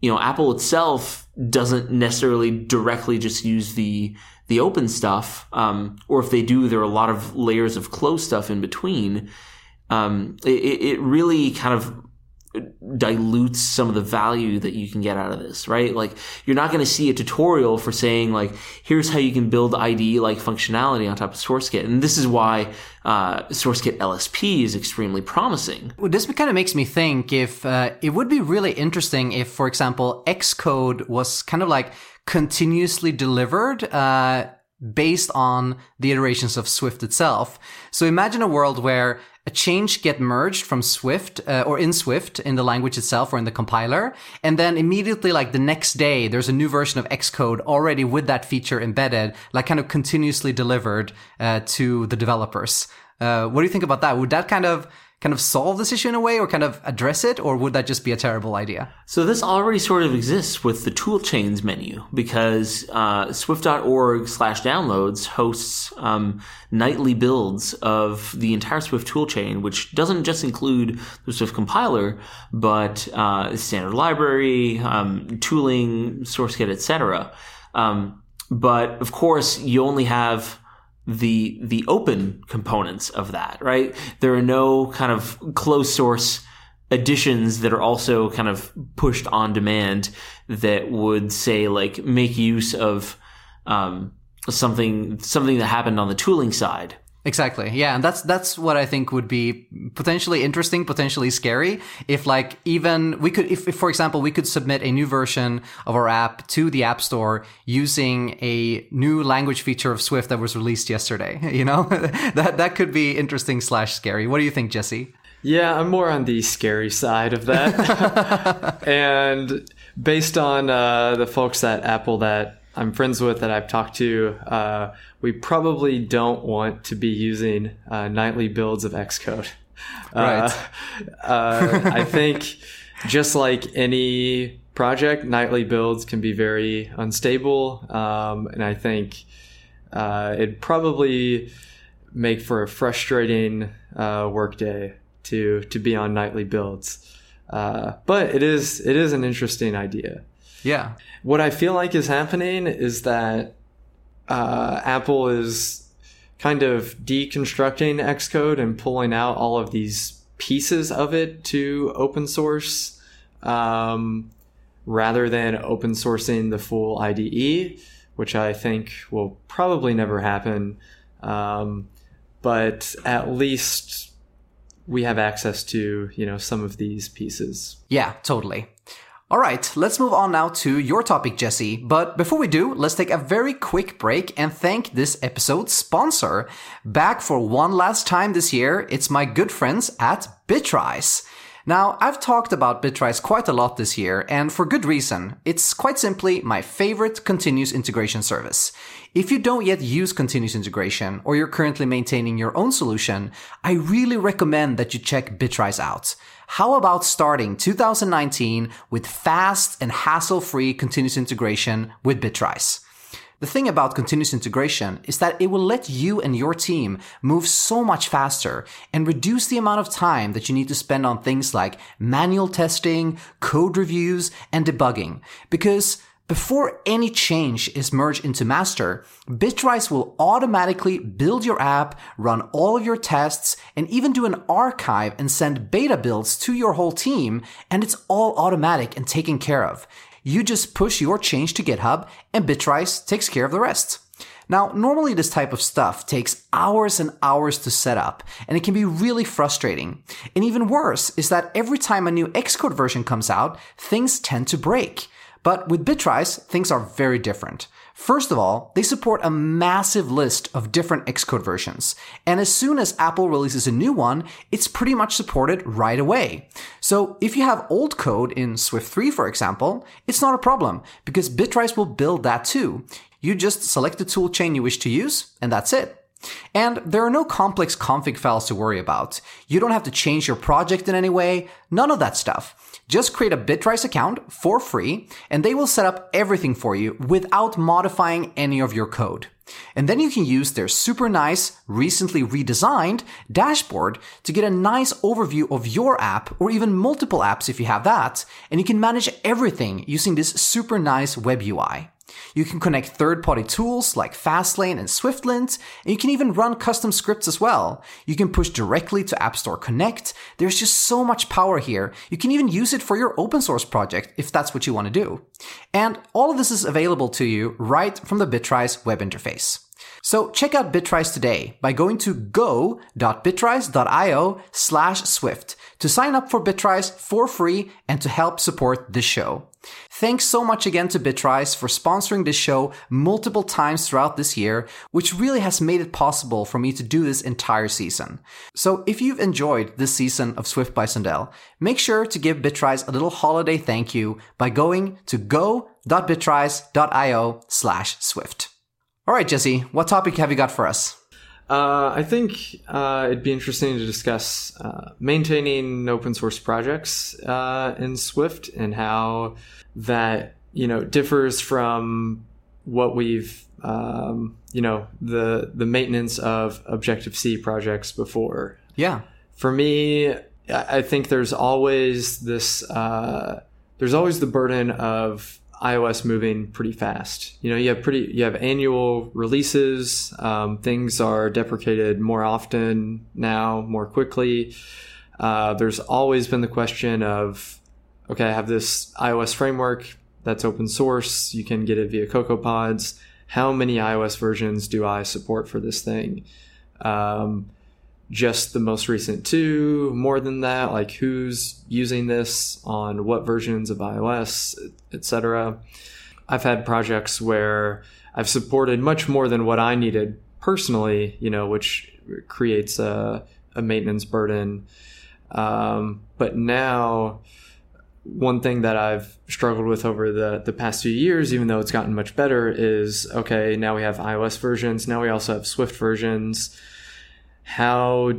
you know Apple itself doesn't necessarily directly just use the the open stuff, um, or if they do, there are a lot of layers of closed stuff in between. Um, it, it really kind of dilutes some of the value that you can get out of this, right? Like you're not going to see a tutorial for saying like, here's how you can build IDE like functionality on top of SourceKit. And this is why, uh, SourceKit LSP is extremely promising. Well, this kind of makes me think if, uh, it would be really interesting if, for example, Xcode was kind of like continuously delivered, uh, based on the iterations of Swift itself. So imagine a world where a change get merged from Swift uh, or in Swift in the language itself or in the compiler, and then immediately, like the next day, there's a new version of Xcode already with that feature embedded, like kind of continuously delivered uh, to the developers. Uh, what do you think about that? Would that kind of kind of solve this issue in a way or kind of address it, or would that just be a terrible idea? So this already sort of exists with the toolchains menu because uh, Swift.org slash downloads hosts um, nightly builds of the entire Swift toolchain, which doesn't just include the Swift compiler, but uh, standard library, um, tooling, SourceKit, etc. Um, but of course, you only have the the open components of that, right? There are no kind of closed source additions that are also kind of pushed on demand that would say like make use of um, something something that happened on the tooling side Exactly. Yeah. And that's, that's what I think would be potentially interesting, potentially scary. If like even we could, if, if, for example, we could submit a new version of our app to the app store using a new language feature of Swift that was released yesterday, you know, that, that could be interesting slash scary. What do you think, Jesse? Yeah, I'm more on the scary side of that. and based on uh, the folks at Apple that I'm friends with that I've talked to, uh, we probably don't want to be using uh, nightly builds of Xcode. Right. Uh, uh, I think just like any project, nightly builds can be very unstable, um, and I think uh, it'd probably make for a frustrating uh, workday to to be on nightly builds. but it is it is an interesting idea. Yeah. What I feel like is happening is that uh, Apple is kind of deconstructing Xcode and pulling out all of these pieces of it to open source um, rather than open sourcing the full IDE, which I think will probably never happen. Um, but at least we have access to you know some of these pieces. Yeah, totally. All right, let's move on now to your topic, Jesse. But before we do, let's take a very quick break and thank this episode's sponsor. Back for one last time this year, it's my good friends at Bitrise. Now, I've talked about Bitrise quite a lot this year, and for good reason. It's quite simply my favorite continuous integration service. If you don't yet use continuous integration, or you're currently maintaining your own solution, I really recommend that you check Bitrise out. How about starting 2019 with fast and hassle-free continuous integration with Bitrise? The thing about continuous integration is that it will let you and your team move so much faster and reduce the amount of time that you need to spend on things like manual testing, code reviews, and debugging. Because before any change is merged into master, Bitrise will automatically build your app, run all of your tests, and even do an archive and send beta builds to your whole team, and it's all automatic and taken care of. You just push your change to GitHub and Bitrise takes care of the rest. Now, normally this type of stuff takes hours and hours to set up, and it can be really frustrating. And even worse is that every time a new Xcode version comes out, things tend to break. But with Bitrise, things are very different. First of all, they support a massive list of different Xcode versions. And as soon as Apple releases a new one, it's pretty much supported right away. So if you have old code in Swift 3, for example, it's not a problem because Bitrise will build that too. You just select the toolchain you wish to use, and that's it. And there are no complex config files to worry about. You don't have to change your project in any way, none of that stuff. Just create a Bitrise account for free, and they will set up everything for you without modifying any of your code. And then you can use their super nice, recently redesigned dashboard to get a nice overview of your app or even multiple apps if you have that. And you can manage everything using this super nice web UI. You can connect third-party tools like Fastlane and SwiftLint, and you can even run custom scripts as well. You can push directly to App Store Connect. There's just so much power here. You can even use it for your open source project if that's what you want to do. And all of this is available to you right from the Bitrise web interface. So check out Bitrise today by going to go.bitrise.io slash Swift to sign up for Bitrise for free and to help support this show. Thanks so much again to Bitrise for sponsoring this show multiple times throughout this year, which really has made it possible for me to do this entire season. So if you've enjoyed this season of Swift by Sundell, make sure to give Bitrise a little holiday thank you by going to go.bitrise.io slash Swift. All right, Jesse, what topic have you got for us? Uh, I think uh, it'd be interesting to discuss uh, maintaining open source projects uh, in Swift and how that you know differs from what we've um, you know the the maintenance of Objective C projects before. Yeah. For me, I think there's always this uh, there's always the burden of iOS moving pretty fast. You know, you have pretty you have annual releases. Um, things are deprecated more often now, more quickly. Uh, there's always been the question of, okay, I have this iOS framework that's open source. You can get it via CocoaPods. How many iOS versions do I support for this thing? Um, just the most recent two, more than that, like who's using this on what versions of iOS, etc. I've had projects where I've supported much more than what I needed personally, you know, which creates a, a maintenance burden. Um, but now, one thing that I've struggled with over the, the past few years, even though it's gotten much better, is okay, now we have iOS versions, now we also have Swift versions how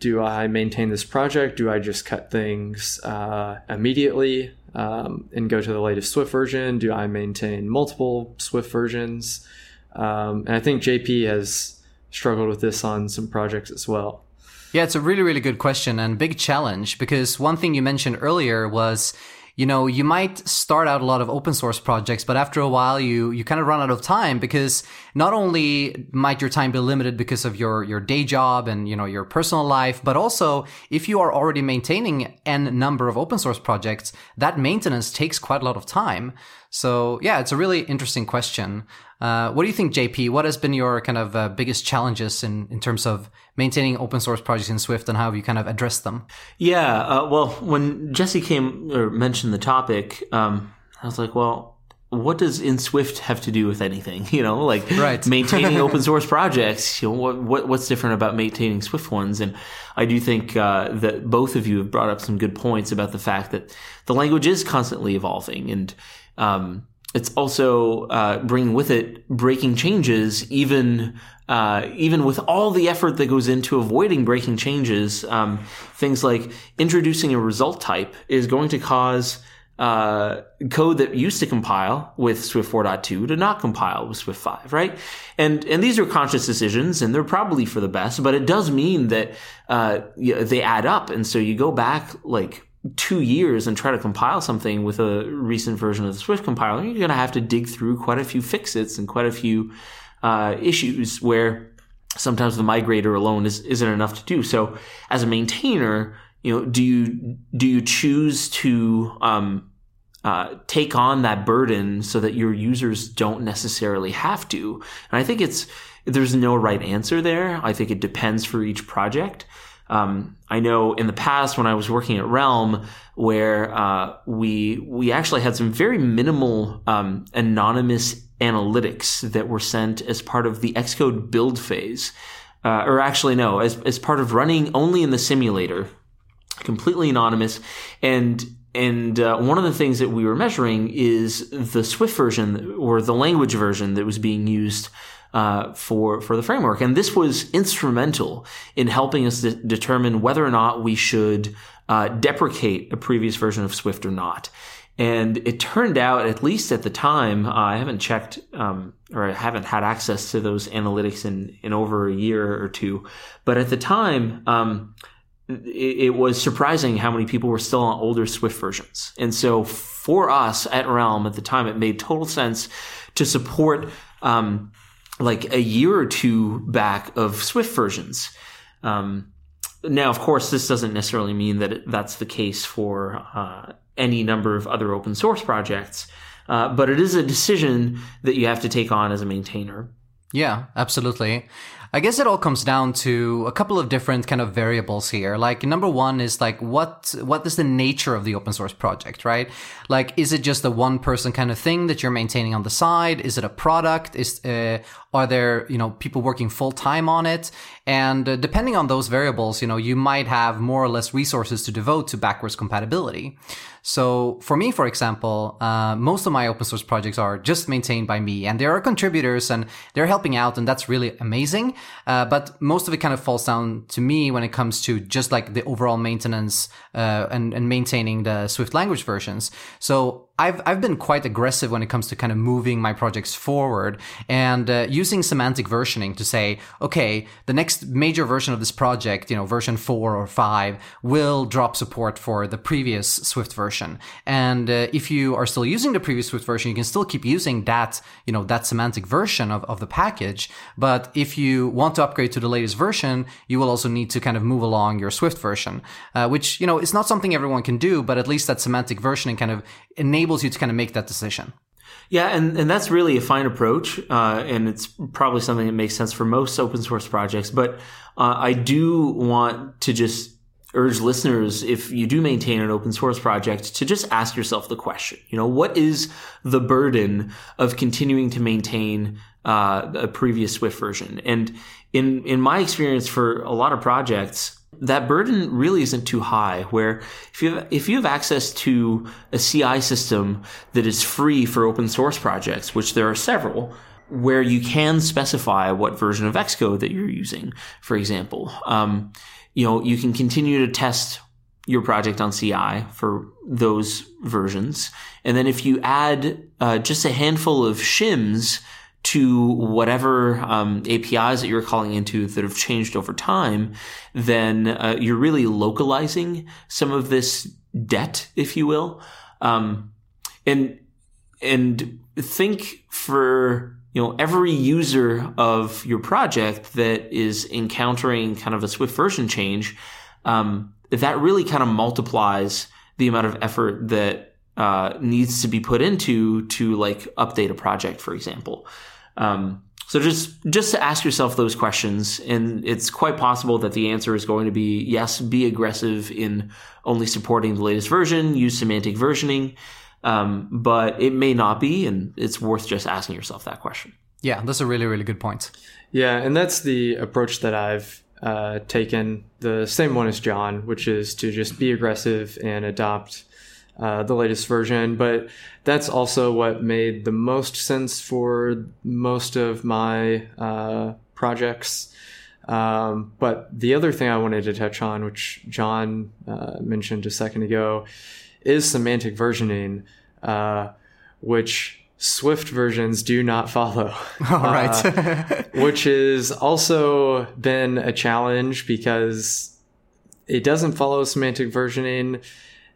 do I maintain this project? Do I just cut things uh, immediately um, and go to the latest Swift version? Do I maintain multiple Swift versions? Um, and I think JP has struggled with this on some projects as well. Yeah, it's a really, really good question and big challenge because one thing you mentioned earlier was you know, you might start out a lot of open source projects, but after a while you, you kind of run out of time because not only might your time be limited because of your, your day job and, you know, your personal life, but also if you are already maintaining n number of open source projects, that maintenance takes quite a lot of time. So yeah, it's a really interesting question. Uh, what do you think, JP? What has been your kind of uh, biggest challenges in, in terms of maintaining open source projects in Swift and how have you kind of addressed them? Yeah, uh, well, when Jesse came or mentioned the topic, um, I was like, well, what does in Swift have to do with anything? You know, like right. maintaining open source projects. You know, what, what, what's different about maintaining Swift ones? And I do think uh, that both of you have brought up some good points about the fact that the language is constantly evolving and um, it's also uh, bringing with it breaking changes, even uh, even with all the effort that goes into avoiding breaking changes. Um, things like introducing a result type is going to cause uh, code that used to compile with Swift 4.2 to not compile with Swift 5, right? And and these are conscious decisions, and they're probably for the best. But it does mean that uh, they add up, and so you go back like two years and try to compile something with a recent version of the Swift compiler, you're going to have to dig through quite a few fixits and quite a few uh, issues where sometimes the migrator alone is, isn't enough to do. So as a maintainer, you know, do you do you choose to um, uh, take on that burden so that your users don't necessarily have to? And I think it's there's no right answer there. I think it depends for each project. Um, I know in the past when I was working at Realm, where uh, we we actually had some very minimal um, anonymous analytics that were sent as part of the Xcode build phase, uh, or actually no, as as part of running only in the simulator, completely anonymous, and and uh, one of the things that we were measuring is the Swift version or the language version that was being used uh, for for the framework, and this was instrumental in helping us de- determine whether or not we should uh, deprecate a previous version of Swift or not. And it turned out, at least at the time, uh, I haven't checked um, or I haven't had access to those analytics in, in over a year or two, but at the time, um, it, was surprising how many people were still on older Swift versions. And so for us at Realm at the time, it made total sense to support um, like a year or two back of Swift versions. Um, now, of course, this doesn't necessarily mean that that's the case for uh, any number of other open source projects, uh, but it is a decision that you have to take on as a maintainer. Yeah, absolutely. I guess it all comes down to a couple of different kind of variables here. Like number one is like what what is the nature of the open source project, right? Like is it just a one person kind of thing that you're maintaining on the side? Is it a product? Is uh, are there you know people working full time on it? And uh, depending on those variables, you know you might have more or less resources to devote to backwards compatibility. So for me, for example, uh, most of my open source projects are just maintained by me and there are contributors and they're helping out and that's really amazing. Uh, but most of it kind of falls down to me when it comes to just like the overall maintenance, uh, and, and maintaining the Swift language versions. So I've I've been quite aggressive when it comes to kind of moving my projects forward and uh, using semantic versioning to say, okay, the next major version of this project, you know, version four or five, will drop support for the previous Swift version. And uh, if you are still using the previous Swift version, you can still keep using that, you know, that semantic version of, of the package. But if you want to upgrade to the latest version, you will also need to kind of move along your Swift version, uh, which you know is not something everyone can do, but at least that semantic versioning kind of enables you to kind of make that decision. Yeah, and, and that's really a fine approach, uh, and it's probably something that makes sense for most open source projects. But uh, I do want to just urge listeners, if you do maintain an open source project, to just ask yourself the question, you know, what is the burden of continuing to maintain uh, a previous Swift version? And in in my experience, for a lot of projects, that burden really isn't too high. Where if you have, if you have access to a CI system that is free for open source projects, which there are several, where you can specify what version of Xcode that you're using, for example, um, you know you can continue to test your project on CI for those versions, and then if you add uh, just a handful of shims to whatever um, APIs that you're calling into that have changed over time, then uh, you're really localizing some of this debt, if you will. Um, and and think for you know every user of your project that is encountering kind of a Swift version change, um, that really kind of multiplies the amount of effort that uh, needs to be put into to like update a project, for example. Um, so just just to ask yourself those questions, and it's quite possible that the answer is going to be yes. Be aggressive in only supporting the latest version. Use semantic versioning, um, but it may not be, and it's worth just asking yourself that question. Yeah, that's a really really good point. Yeah, and that's the approach that I've uh, taken. The same one as John, which is to just be aggressive and adopt uh, the latest version, but that's also what made the most sense for most of my uh, projects. Um, but the other thing I wanted to touch on, which John uh, mentioned a second ago, is semantic versioning, uh, which Swift versions do not follow. All right. Uh, which has also been a challenge because it doesn't follow semantic versioning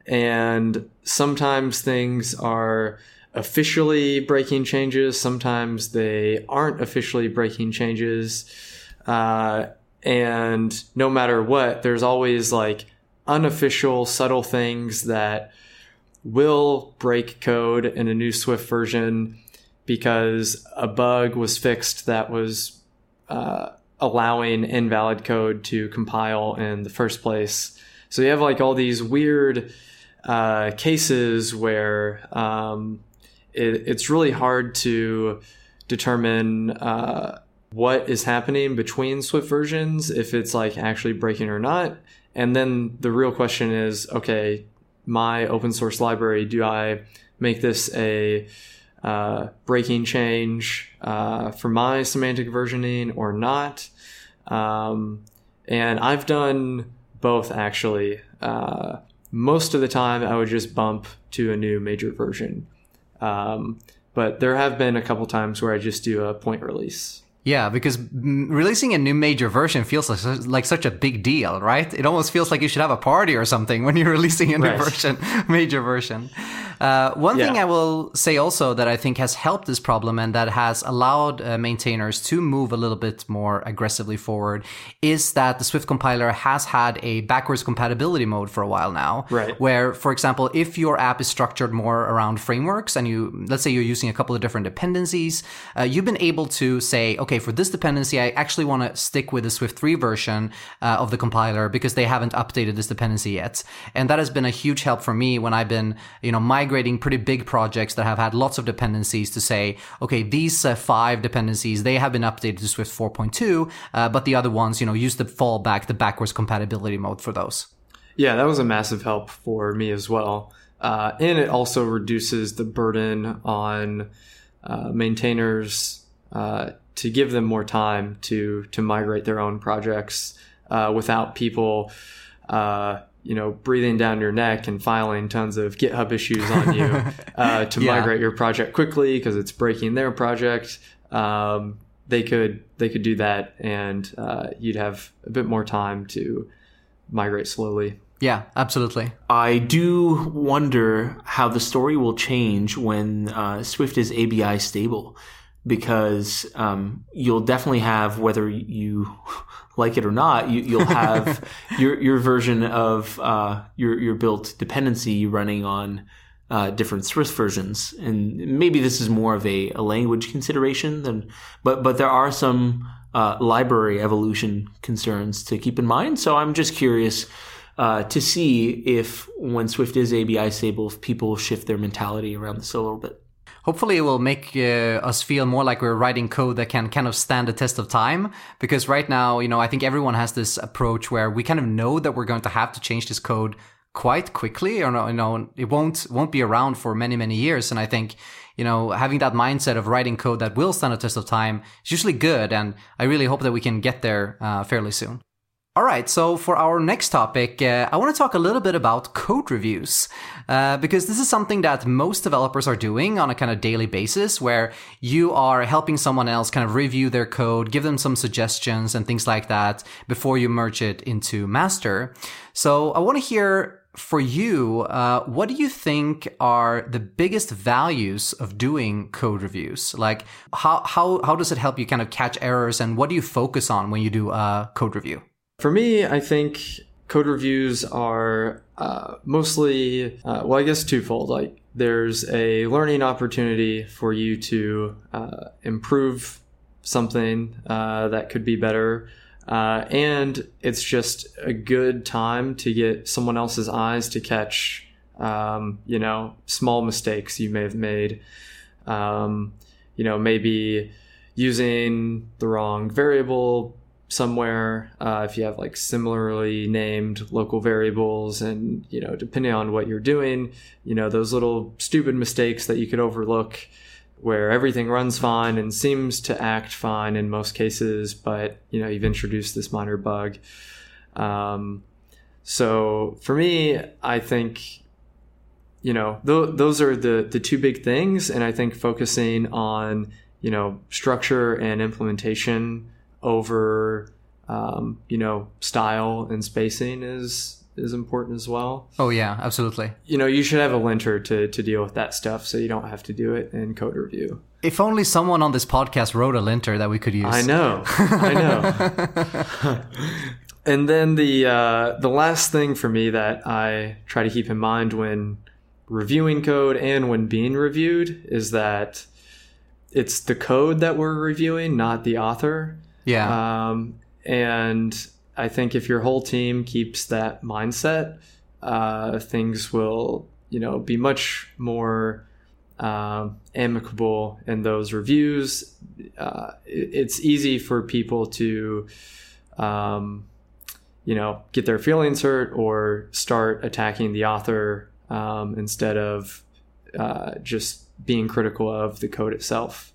and sometimes things are officially breaking changes, sometimes they aren't officially breaking changes. Uh, and no matter what, there's always like unofficial, subtle things that will break code in a new Swift version because a bug was fixed that was uh, allowing invalid code to compile in the first place. So you have like all these weird uh, cases where um, it, it's really hard to determine uh, what is happening between Swift versions, if it's like actually breaking or not. And then the real question is okay, my open source library, do I make this a uh, breaking change uh, for my semantic versioning or not. Um, and I've done both actually. Uh, most of the time, I would just bump to a new major version. Um, but there have been a couple times where I just do a point release. Yeah, because releasing a new major version feels like, like such a big deal, right? It almost feels like you should have a party or something when you're releasing a new right. version, major version. Uh, one yeah. thing I will say also that I think has helped this problem and that has allowed uh, maintainers to move a little bit more aggressively forward is that the Swift compiler has had a backwards compatibility mode for a while now. Right. Where, for example, if your app is structured more around frameworks and you, let's say you're using a couple of different dependencies, uh, you've been able to say, okay, for this dependency, I actually want to stick with the Swift 3 version uh, of the compiler because they haven't updated this dependency yet. And that has been a huge help for me when I've been, you know, my migrating pretty big projects that have had lots of dependencies to say, okay, these uh, five dependencies, they have been updated to Swift 4.2, uh, but the other ones, you know, use the fallback, the backwards compatibility mode for those. Yeah, that was a massive help for me as well. Uh, and it also reduces the burden on uh, maintainers uh, to give them more time to to migrate their own projects uh, without people you know, breathing down your neck and filing tons of GitHub issues on you uh, to yeah. migrate your project quickly because it's breaking their project. Um, they could they could do that, and uh, you'd have a bit more time to migrate slowly. Yeah, absolutely. I do wonder how the story will change when uh, Swift is ABI stable, because um, you'll definitely have whether you like it or not, you, will have your your version of uh, your your built dependency running on uh, different Swift versions, and maybe this is more of a, a language consideration than, but but there are some uh, library evolution concerns to keep in mind. So I'm just curious. Uh, to see if when Swift is ABI stable, if people shift their mentality around this a little bit hopefully it will make uh, us feel more like we're writing code that can kind of stand the test of time. Because right now you know i think everyone has this approach where we kind of know that we're going to have to change this code quite quickly or no, you know it won't won't be around for many many years. And i think you know having that mindset of writing code that will stand the test of time is usually good. And i really hope that we can get there uh, fairly soon all right, so for our next topic, uh, I want to talk a little bit about code reviews, uh, because this is something that most developers are doing on a kind of daily basis, where you are helping someone else kind of review their code, give them some suggestions and things like that before you merge it into master. So I want to hear for you, uh, what do you think are the biggest values of doing code reviews? Like, how, how, how does it help you kind of catch errors and what do you focus on when you do a code review? For me, I think code reviews are uh, mostly, uh, well, I guess twofold. Like, there's a learning opportunity for you to uh, improve something uh, that could be better. Uh, and it's just a good time to get someone else's eyes to catch, um, you know, small mistakes you may have made. Um, you know, maybe using the wrong variable somewhere uh, if you have like similarly named local variables and you know depending on what you're doing you know those little stupid mistakes that you could overlook where everything runs fine and seems to act fine in most cases but you know you've introduced this minor bug. Um, so for me i think you know th- those are the the two big things and i think focusing on you know structure and implementation over um, you know style and spacing is is important as well. Oh yeah, absolutely. You know, you should have a linter to to deal with that stuff, so you don't have to do it in code review. If only someone on this podcast wrote a linter that we could use. I know, I know. and then the uh, the last thing for me that I try to keep in mind when reviewing code and when being reviewed is that it's the code that we're reviewing, not the author. Yeah. Um, and I think if your whole team keeps that mindset, uh, things will, you know, be much more um, amicable in those reviews. Uh, it, it's easy for people to, um, you know, get their feelings hurt or start attacking the author um, instead of uh, just being critical of the code itself.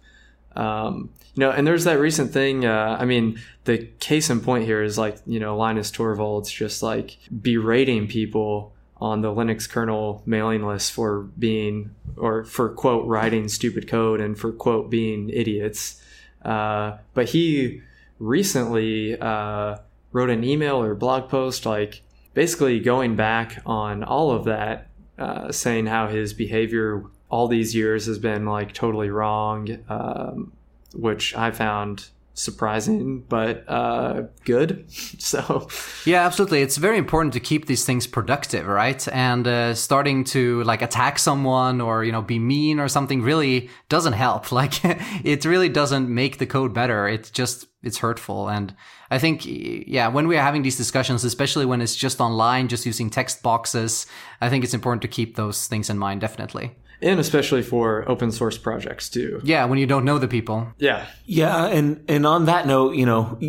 Um, you know, and there's that recent thing. Uh, I mean, the case in point here is like you know Linus Torvalds just like berating people on the Linux kernel mailing list for being or for quote writing stupid code and for quote being idiots. Uh, but he recently uh, wrote an email or blog post like basically going back on all of that, uh, saying how his behavior all these years has been like totally wrong, um, which I found surprising but uh, good. So yeah, absolutely. It's very important to keep these things productive, right? And uh, starting to like attack someone or you know be mean or something really doesn't help. Like it really doesn't make the code better. It's just it's hurtful and i think yeah when we're having these discussions especially when it's just online just using text boxes i think it's important to keep those things in mind definitely and especially for open source projects too. Yeah, when you don't know the people. Yeah. Yeah, and and on that note, you know,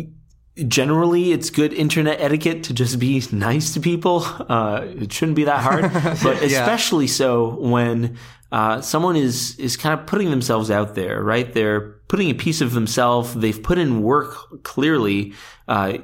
generally it's good internet etiquette to just be nice to people. Uh, it shouldn't be that hard, but especially yeah. so when uh, someone is is kind of putting themselves out there, right? They're putting a piece of themselves. They've put in work clearly. Uh,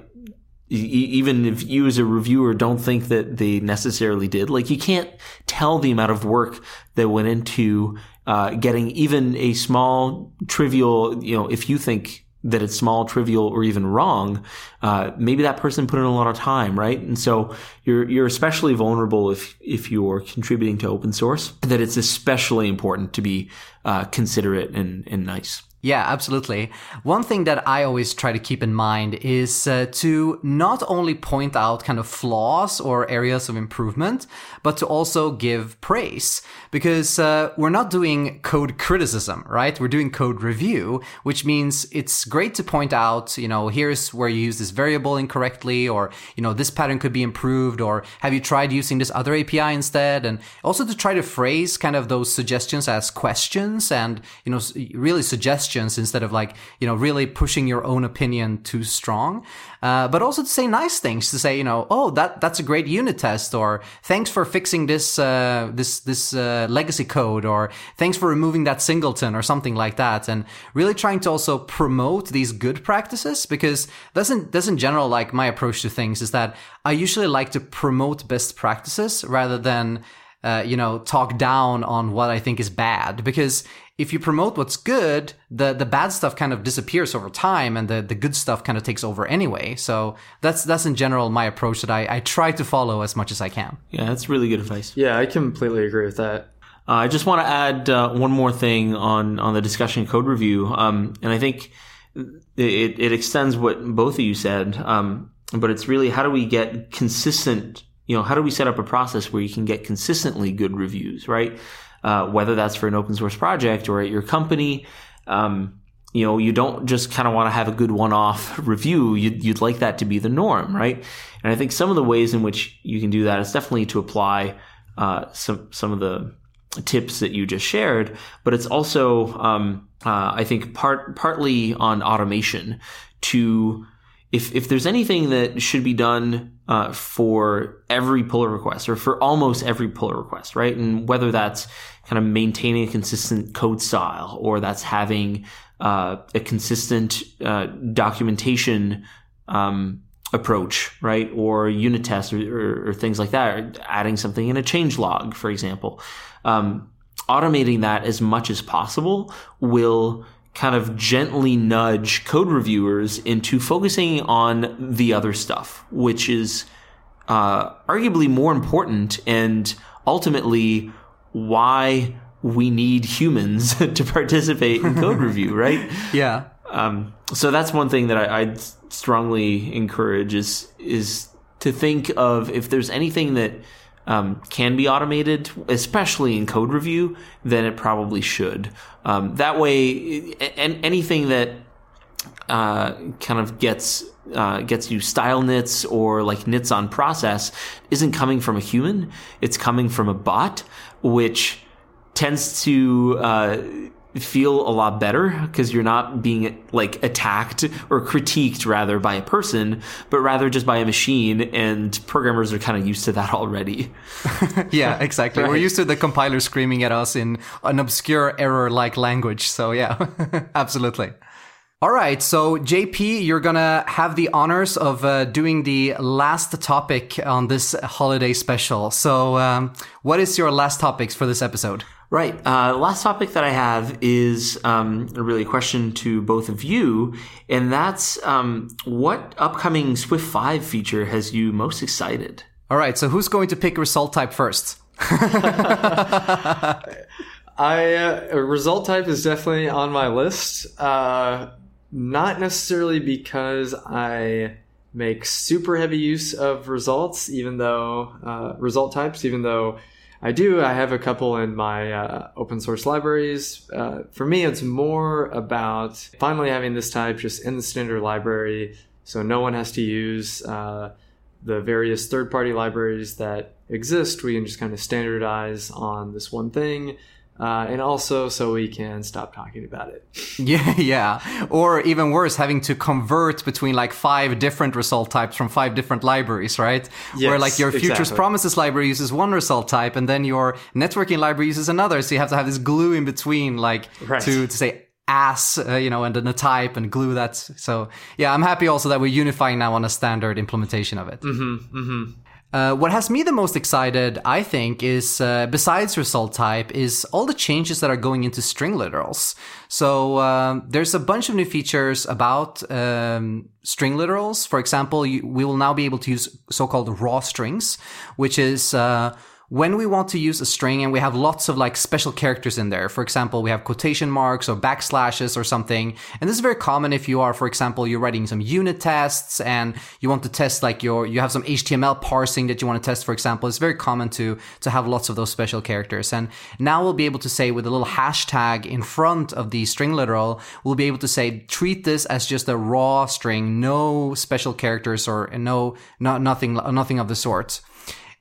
even if you as a reviewer don't think that they necessarily did, like you can't tell the amount of work that went into uh, getting even a small trivial, you know, if you think that it's small, trivial, or even wrong, uh, maybe that person put in a lot of time, right? And so you're you're especially vulnerable if if you're contributing to open source. That it's especially important to be uh, considerate and and nice. Yeah, absolutely. One thing that I always try to keep in mind is uh, to not only point out kind of flaws or areas of improvement, but to also give praise because uh, we're not doing code criticism, right? We're doing code review, which means it's great to point out, you know, here's where you use this variable incorrectly, or, you know, this pattern could be improved, or have you tried using this other API instead? And also to try to phrase kind of those suggestions as questions and, you know, really suggestions instead of like, you know, really pushing your own opinion too strong. Uh, but also to say nice things, to say, you know, oh, that, that's a great unit test, or thanks for fixing this, uh, this, this, uh, legacy code or thanks for removing that singleton or something like that. And really trying to also promote these good practices because that's in, that's in general like my approach to things is that I usually like to promote best practices rather than uh, you know, talk down on what I think is bad. Because if you promote what's good, the the bad stuff kind of disappears over time, and the the good stuff kind of takes over anyway. So that's that's in general my approach that I, I try to follow as much as I can. Yeah, that's really good advice. Yeah, I completely agree with that. Uh, I just want to add uh, one more thing on on the discussion code review, um, and I think it, it extends what both of you said. Um, but it's really how do we get consistent you know, how do we set up a process where you can get consistently good reviews, right? Uh, whether that's for an open source project or at your company. Um, you know, you don't just kind of want to have a good one-off review. You'd, you'd like that to be the norm, right? And I think some of the ways in which you can do that is definitely to apply uh, some some of the tips that you just shared, but it's also um, uh, I think part partly on automation to if if there's anything that should be done uh, for every pull request or for almost every pull request, right? And whether that's kind of maintaining a consistent code style or that's having uh, a consistent uh, documentation um, approach, right? Or unit tests or, or, or, things like that, or adding something in a change log, for example. Um, automating that as much as possible will kind of gently nudge code reviewers into focusing on the other stuff, which is uh, arguably more important and ultimately why we need humans to participate in code review, right? Yeah. Um, so that's one thing that I, I'd strongly encourage is is to think of if there's anything that um, can be automated, especially in code review, then it probably should. Um, that way, and anything that uh, kind of gets uh, gets you style nits or like nits on process isn't coming from a human. It's coming from a bot, which tends to uh, feel a lot better because you're not being like attacked or critiqued rather by a person, but rather just by a machine. And programmers are kind of used to that already. yeah, exactly. Right. We're used to the compiler screaming at us in an obscure error like language. So, yeah, absolutely. All right, so JP, you're gonna have the honors of uh, doing the last topic on this holiday special. So, um, what is your last topics for this episode? Right. Uh, last topic that I have is um, really a question to both of you, and that's um, what upcoming Swift 5 feature has you most excited? All right, so who's going to pick result type first? I uh, result type is definitely on my list. Uh, not necessarily because I make super heavy use of results, even though uh, result types, even though I do. I have a couple in my uh, open source libraries. Uh, for me, it's more about finally having this type just in the standard library, so no one has to use uh, the various third party libraries that exist. We can just kind of standardize on this one thing. Uh, and also so we can stop talking about it. Yeah, yeah. Or even worse, having to convert between like five different result types from five different libraries, right? Where like your Futures exactly. Promises library uses one result type and then your networking library uses another. So you have to have this glue in between, like Right. to, to say ass, uh, you know, and then a type and glue that. So yeah, I'm happy also that we're unifying now on a standard implementation of it. Uh, what has me the most excited, I think, is uh, besides result type, is all the changes that are going into string literals. So um, there's a bunch of new features about um, string literals. For example, you, we will now be able to use so-called raw strings, which is uh, when we want to use a string and we have lots of like special characters in there. For example, we have quotation marks or backslashes or something. And this is very common if you are, for example, you're writing some unit tests and you want to test like your, you have some HTML parsing that you want to test, for example. It's very common to, to have lots of those special characters. And now we'll be able to say with a little hashtag in front of the string literal, we'll be able to say, treat this as just a raw string, no special characters or no, not, nothing, nothing of the sort.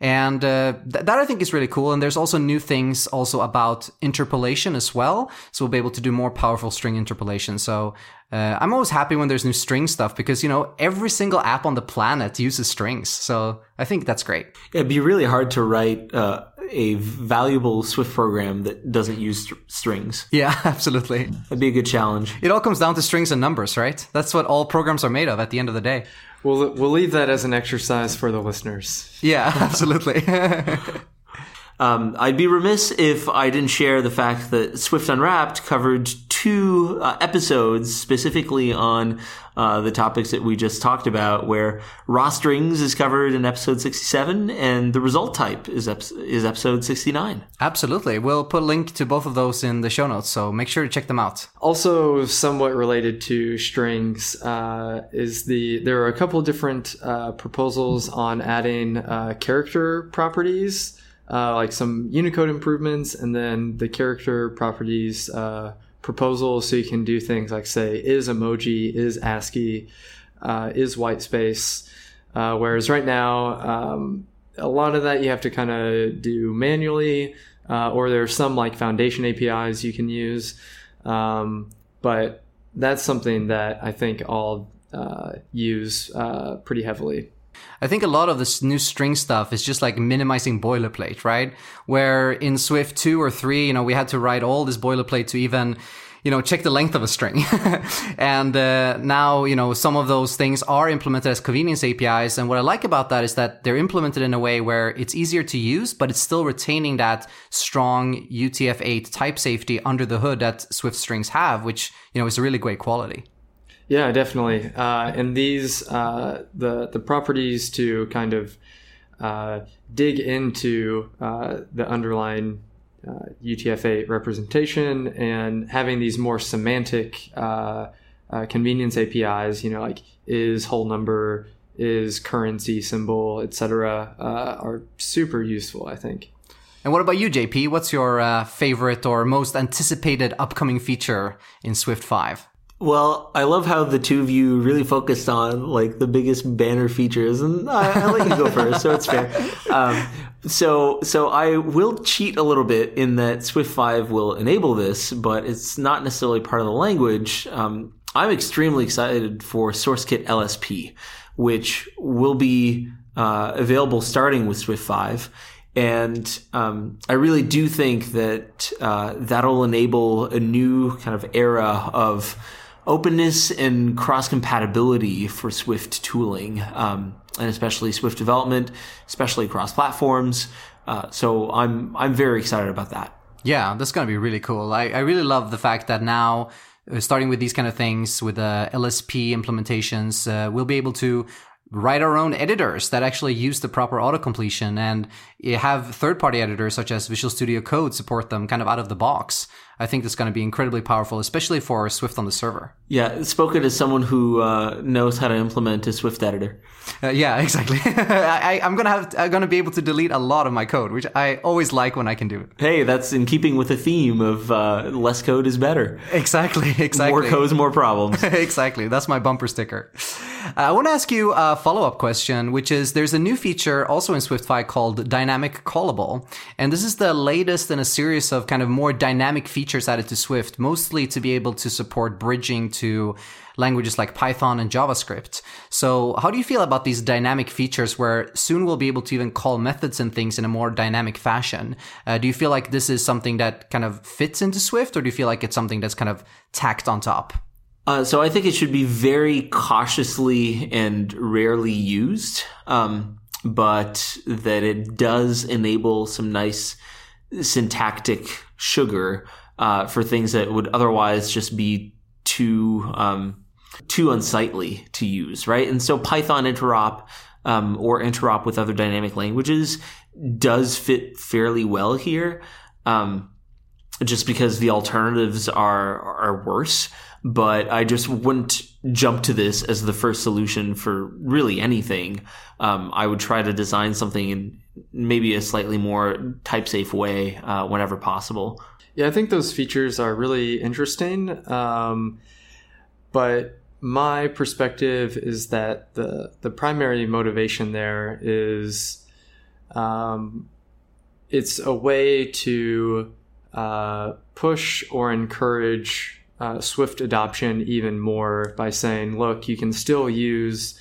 And uh, th- that I think is really cool. And there's also new things also about interpolation as well. So we'll be able to do more powerful string interpolation. So uh, I'm always happy when there's new string stuff because, you know, every single app on the planet uses strings. So I think that's great. It'd be really hard to write uh, a valuable Swift program that doesn't use str- strings. Yeah, absolutely. That'd be a good challenge. It all comes down to strings and numbers, right? That's what all programs are made of at the end of the day. We'll, we'll leave that as an exercise for the listeners. Yeah, absolutely. Um, I'd be remiss if I didn't share the fact that Swift Unwrapped covered two uh, episodes specifically on uh, the topics that we just talked about, where raw strings is covered in episode 67 and the result type is, ep- is episode 69. absolutely. We'll put a link to both of those in the show notes. So make sure to check them out. Also, somewhat related to strings uh, is the there are a couple different uh, proposals on adding uh, character properties, uh, like some Unicode improvements, and then the character properties uh, proposal, so you can do things like say is emoji, is ASCII, uh, is white space. Uh, whereas right now, um, a lot of that you have to kind of do manually, uh, or there are some like foundation APIs you can use. Um, but that's something that I think I'll uh, use uh, pretty heavily. I think a lot of this new string stuff is just like minimizing boilerplate, right? Where in Swift 2 or 3, you know, we had to write all this boilerplate to even, you know, check the length of a string. and uh, now, you know, some of those things are implemented as convenience APIs. And what I like about that is that they're implemented in a way where it's easier to use, but it's still retaining that strong UTF-8 type safety under the hood that Swift strings have, which, you know, is a really great quality. Yeah, definitely. Uh, and these uh, the the properties to kind of uh, dig into uh, the underlying uh, UTF-8 representation and having these more semantic uh, convenience APIs. You know, like is whole number, is currency symbol, etc., are super useful. I think. And what about you, JP? What's your favorite or most anticipated upcoming feature in Swift 5? Well, I love how the two of you really focused on like the biggest banner features, and I, I let you go first, so it's fair. Um, so, so I will cheat a little bit in that Swift Five will enable this, but it's not necessarily part of the language. Um, I'm extremely excited for SourceKit LSP, which will be uh, available starting with Swift Five. And um, I really do think that uh, that'll enable a new kind of era of openness and cross compatibility for Swift tooling, um, and especially Swift development, especially across platforms. Uh, so I'm I'm very excited about that. Yeah, that's going to be really cool. I, I really love the fact that now, uh, starting with these kind of things, with the uh, LSP implementations, uh, we'll be able to write our own editors that actually use the proper auto completion and have third party editors such as Visual Studio Code support them kind of out of the box. I think that's going to be incredibly powerful, especially for Swift on the server. Yeah, spoken as someone who uh, knows how to implement a Swift editor. Uh, yeah, exactly. I, am gonna have I'm gonna be able to delete a lot of my code, which I always like when I can do it. Hey, that's in keeping with the theme of uh, less code is better. Exactly, exactly. More code, is more problems. exactly. That's my bumper sticker. Uh, I want to ask you a follow up question, which is there's a new feature also in Swift Five called Dynamic Callable, and this is the latest in a series of kind of more dynamic features added to Swift, mostly to be able to support bridging to languages like Python and JavaScript. So how do you feel about these dynamic features where soon we'll be able to even call methods and things in a more dynamic fashion? Uh, do you feel like this is something that kind of fits into Swift or do you feel like it's something that's kind of tacked on top? Uh, so I think it should be very cautiously and rarely used, um, but that it does enable some nice syntactic sugar uh, for things that would otherwise just be too um, too unsightly to use, right? And so Python interop um, or interop with other dynamic languages does fit fairly well here, um, just because the alternatives are are worse. But I just wouldn't jump to this as the first solution for really anything. Um, I would try to design something in maybe a slightly more type safe way uh, whenever possible. Yeah, I think those features are really interesting. Um, but my perspective is that the the primary motivation there is um, it's a way to uh, push or encourage uh, Swift adoption even more by saying, look, you can still use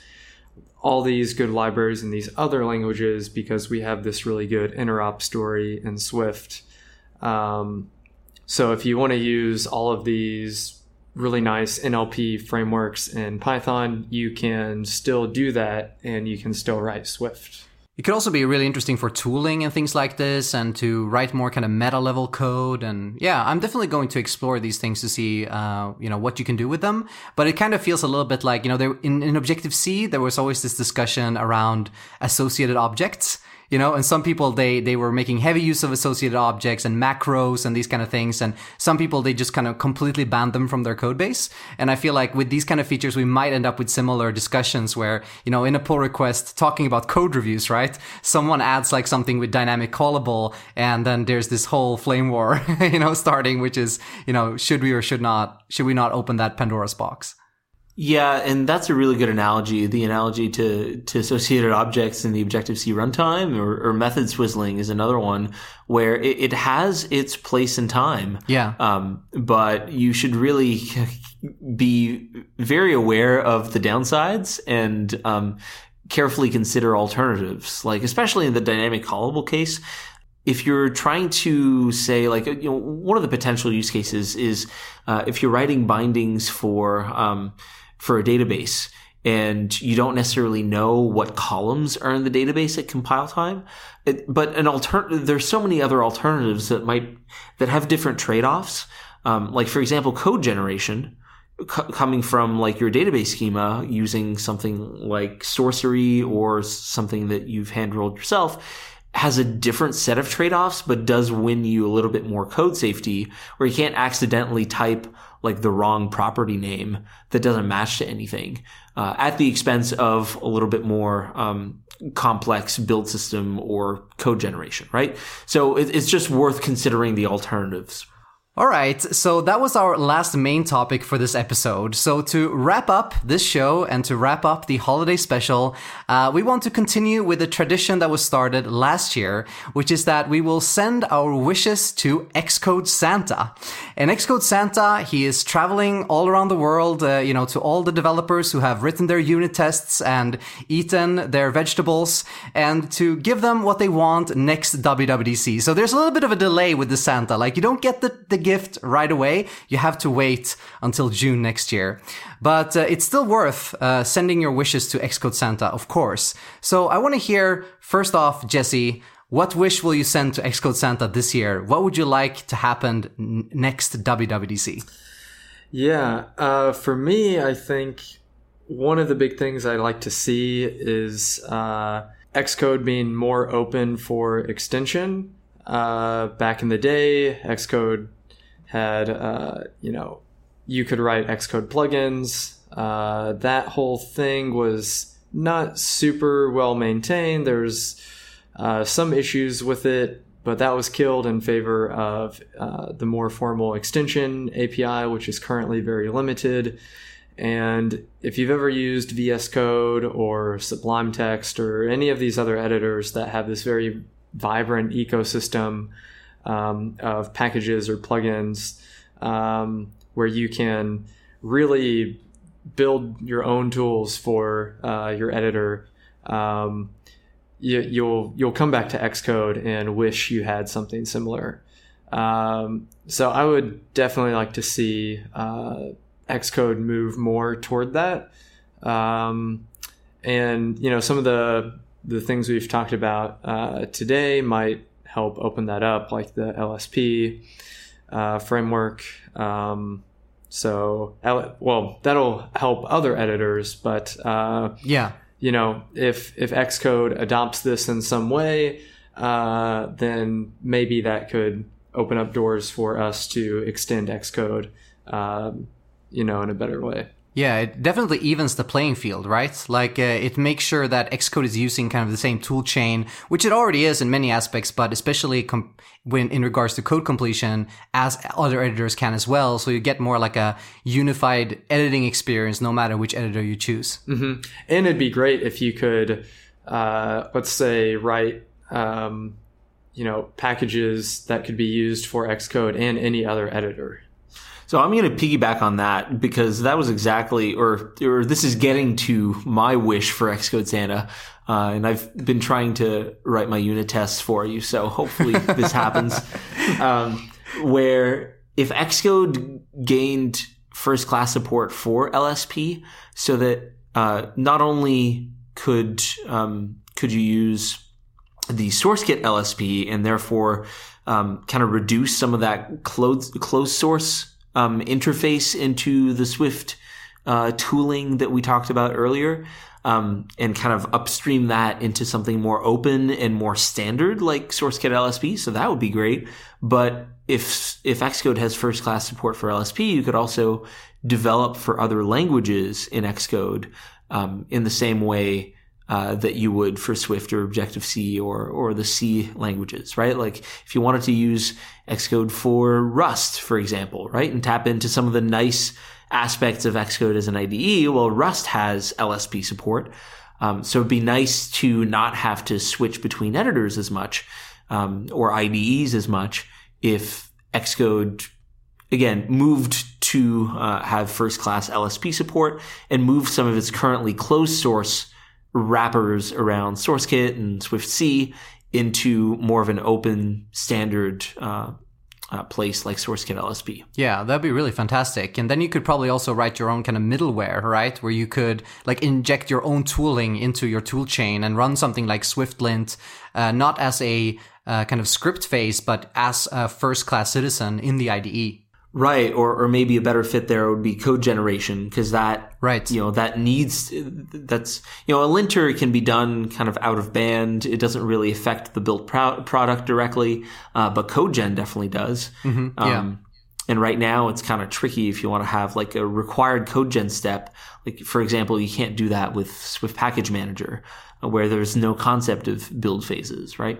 all these good libraries in these other languages because we have this really good interop story in Swift. Um, so if you want to use all of these really nice NLP frameworks in Python, you can still do that and you can still write Swift. It could also be really interesting for tooling and things like this and to write more kind of meta level code. And yeah, I'm definitely going to explore these things to see, uh, you know, what you can do with them. But it kind of feels a little bit like, you know, there, in, in Objective C, there was always this discussion around associated objects you know and some people they they were making heavy use of associated objects and macros and these kind of things and some people they just kind of completely banned them from their code base. And i feel like with these kind of features we might end up with similar discussions where you know in a pull request talking about code reviews right? Someone adds like something with dynamic callable and then there's this whole flame war you know starting which is you know should we or should not should we not open that pandora's box yeah, and that's a really good analogy. The analogy to, to associated objects in the Objective C runtime or, or method swizzling is another one where it, it has its place in time. Yeah. Um, but you should really be very aware of the downsides and um, carefully consider alternatives. Like, especially in the dynamic callable case, if you're trying to say like you know one of the potential use cases is uh, if you're writing bindings for um, for a database and you don't necessarily know what columns are in the database at compile time. It, but an alternative, there's so many other alternatives that might, that have different trade-offs. Um, like for example, code generation coming from like your database schema using something like Sourcery or something that you've hand rolled yourself has a different set of trade-offs, but does win you a little bit more code safety where you can't accidentally type like the wrong property name that doesn't match to anything uh, at the expense of a little bit more um, complex build system or code generation, right? So it, it's just worth considering the alternatives. All right, so that was our last main topic for this episode. So to wrap up this show and to wrap up the holiday special, uh, we want to continue with the tradition that was started last year, which is that we will send our wishes to Xcode Santa. And Xcode Santa, he is traveling all around the world, uh, you know, to all the developers who have written their unit tests and eaten their vegetables, and to give them what they want next WWDC. So there's a little bit of a delay with the Santa. Like you don't get the, the gift right away. You have to wait until June next year. But uh, it's still worth uh, sending your wishes to Xcode Santa, of course. So I want to hear, first off, Jesse, what wish will you send to Xcode Santa this year? What would you like to happen n- next WWDC? Yeah, uh, for me, I think one of the big things I'd like to see is uh, Xcode being more open for extension. Uh, back in the day, Xcode had uh, you know you could write Xcode plugins. Uh, that whole thing was not super well maintained. There's uh, some issues with it, but that was killed in favor of uh, the more formal extension API, which is currently very limited. And if you've ever used VS Code or Sublime Text or any of these other editors that have this very vibrant ecosystem um, of packages or plugins um, where you can really build your own tools for uh, your editor. Um, you, will you'll, you'll come back to Xcode and wish you had something similar. Um, so I would definitely like to see uh, Xcode move more toward that. Um, and you know some of the the things we've talked about uh, today might help open that up, like the LSP uh, framework. Um, so, well, that'll help other editors, but uh, yeah, you know, if if Xcode adopts this in some way, uh, then maybe that could open up doors for us to extend Xcode, um, you know, in a better way. Yeah, it definitely evens the playing field, right? Like uh, it makes sure that Xcode is using kind of the same tool chain, which it already is in many aspects, but especially com- when in regards to code completion, as other editors can as well. So you get more like a unified editing experience, no matter which editor you choose. Mm-hmm. And it'd be great if you could, uh, let's say, write. Um, you know, packages that could be used for Xcode and any other editor. So I'm going to piggyback on that because that was exactly, or or this is getting to my wish for Xcode Santa, uh, and I've been trying to write my unit tests for you. So hopefully this happens. Um, where if Xcode gained first class support for LSP, so that uh, not only could um, could you use the SourceKit LSP and therefore um, kind of reduce some of that closed closed source um, interface into the Swift uh, tooling that we talked about earlier, um, and kind of upstream that into something more open and more standard like SourceKit LSP. So that would be great. But if if Xcode has first class support for LSP, you could also develop for other languages in Xcode um, in the same way uh, that you would for Swift or Objective C or or the C languages, right? Like if you wanted to use Xcode for Rust, for example, right, and tap into some of the nice aspects of Xcode as an IDE, well, Rust has LSP support, um, so it'd be nice to not have to switch between editors as much um, or IDEs as much if Xcode again moved to uh, have first class LSP support and moved some of its currently closed source wrappers around SourceKit and swiftc into more of an open standard uh, uh, place like SourceKit LSP. Yeah, that'd be really fantastic. And then you could probably also write your own kind of middleware, right? Where you could like inject your own tooling into your tool chain and run something like SwiftLint, uh, not as a uh, kind of script phase, but as a first class citizen in the IDE. Right, or or maybe a better fit there would be code generation because that right you know that needs that's you know a linter can be done kind of out of band. It doesn't really affect the built pro- product directly, uh, but code gen definitely does. Mm-hmm. Yeah. Um, and right now it's kind of tricky if you want to have like a required code gen step. Like for example, you can't do that with Swift Package Manager, uh, where there's no concept of build phases, right?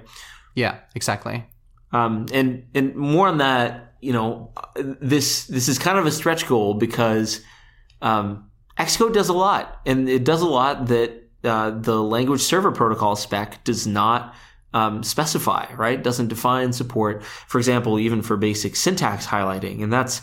Yeah, exactly. Um, and and more on that, you know, this this is kind of a stretch goal because um, Xcode does a lot, and it does a lot that uh, the language server protocol spec does not um, specify, right? Doesn't define support, for example, even for basic syntax highlighting, and that's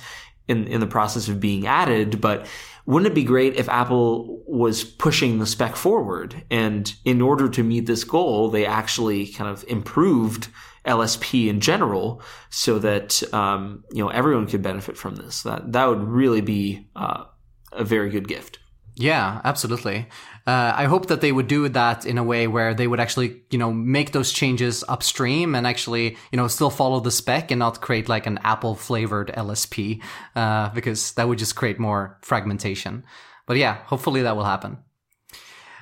in in the process of being added, but wouldn't it be great if Apple was pushing the spec forward? And in order to meet this goal, they actually kind of improved LSP in general so that, um, you know, everyone could benefit from this. That, that would really be uh, a very good gift. Yeah, absolutely. Uh, I hope that they would do that in a way where they would actually, you know, make those changes upstream and actually, you know, still follow the spec and not create like an Apple flavored LSP, uh, because that would just create more fragmentation. But yeah, hopefully that will happen.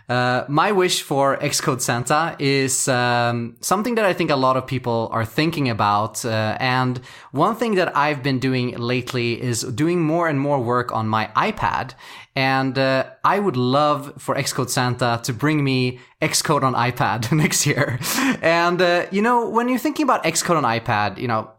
Uh, my wish for Xcode Santa is um, something that I think a lot of people are thinking about. Uh, and one thing that I've been doing lately is doing more and more work on my iPad. And uh, I would love for Xcode Santa to bring me Xcode on iPad next year. And uh, you know, when you're thinking about Xcode on iPad, you know,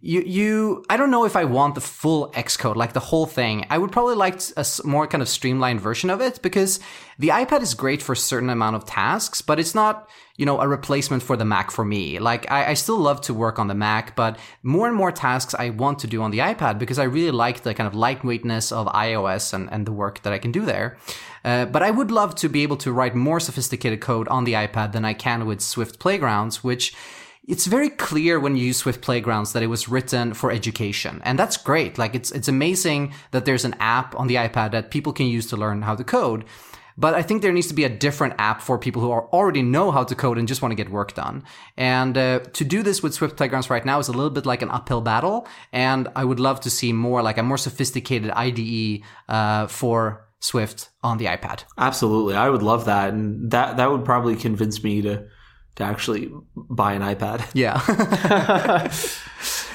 you you I don't know if I want the full Xcode, like the whole thing. I would probably like a more kind of streamlined version of it because the iPad is great for a certain amount of tasks, but it's not you know, a replacement for the Mac for me. Like, I, I, still love to work on the Mac, but more and more tasks I want to do on the iPad because I really like the kind of lightweightness of iOS and, and the work that I can do there. Uh, but I would love to be able to write more sophisticated code on the iPad than I can with Swift Playgrounds, which it's very clear when you use Swift Playgrounds that it was written for education. And that's great. Like it's, it's amazing that there's an app on the iPad that people can use to learn how to code. But I think there needs to be a different app for people who are, already know how to code and just want to get work done. And uh, to do this with Swift Playgrounds right now is a little bit like an uphill battle. And I would love to see more like a more sophisticated IDE uh, for Swift on the iPad. Absolutely, I would love that, and that that would probably convince me to to actually buy an iPad. Yeah.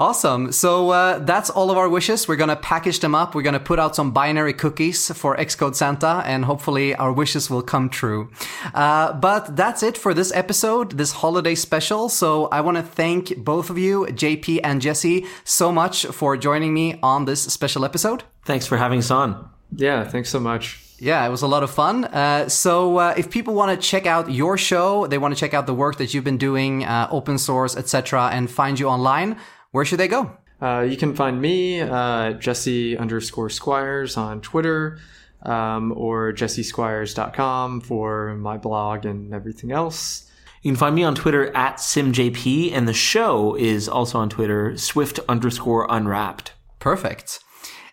Awesome. So uh, that's all of our wishes. We're going to package them up. We're going to put out some binary cookies for Xcode Santa, and hopefully our wishes will come true. Uh, but that's it for this episode, this holiday special. So I want to thank both of you, JP and Jesse, so much for joining me on this special episode. Thanks for having us on. Yeah, thanks so much. Yeah, it was a lot of fun. Uh, so, uh, if people want to check out your show, they want to check out the work that you've been doing, uh, open source, etc., and find you online, where should they go? Uh, you can find me, uh, Jesse underscore Squires on Twitter, um, or jessesquires.com for my blog and everything else. You can find me on Twitter at SimJP, and the show is also on Twitter, Swift underscore Unwrapped. Perfect.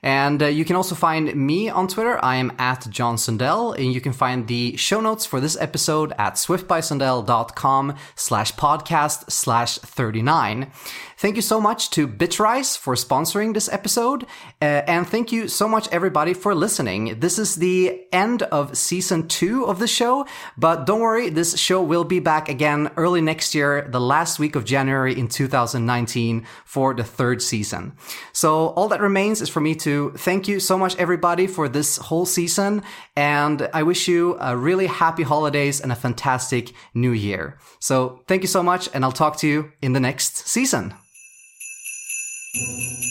And uh, you can also find me on Twitter. I am at John Sundell, and you can find the show notes for this episode at swiftbysundell.com slash podcast slash 39. Thank you so much to Bitrise for sponsoring this episode. Uh, and thank you so much, everybody, for listening. This is the end of season two of the show, but don't worry, this show will be back again early next year, the last week of January in 2019 for the third season. So all that remains is for me to thank you so much, everybody, for this whole season. And I wish you a really happy holidays and a fantastic new year. So thank you so much, and I'll talk to you in the next season. Música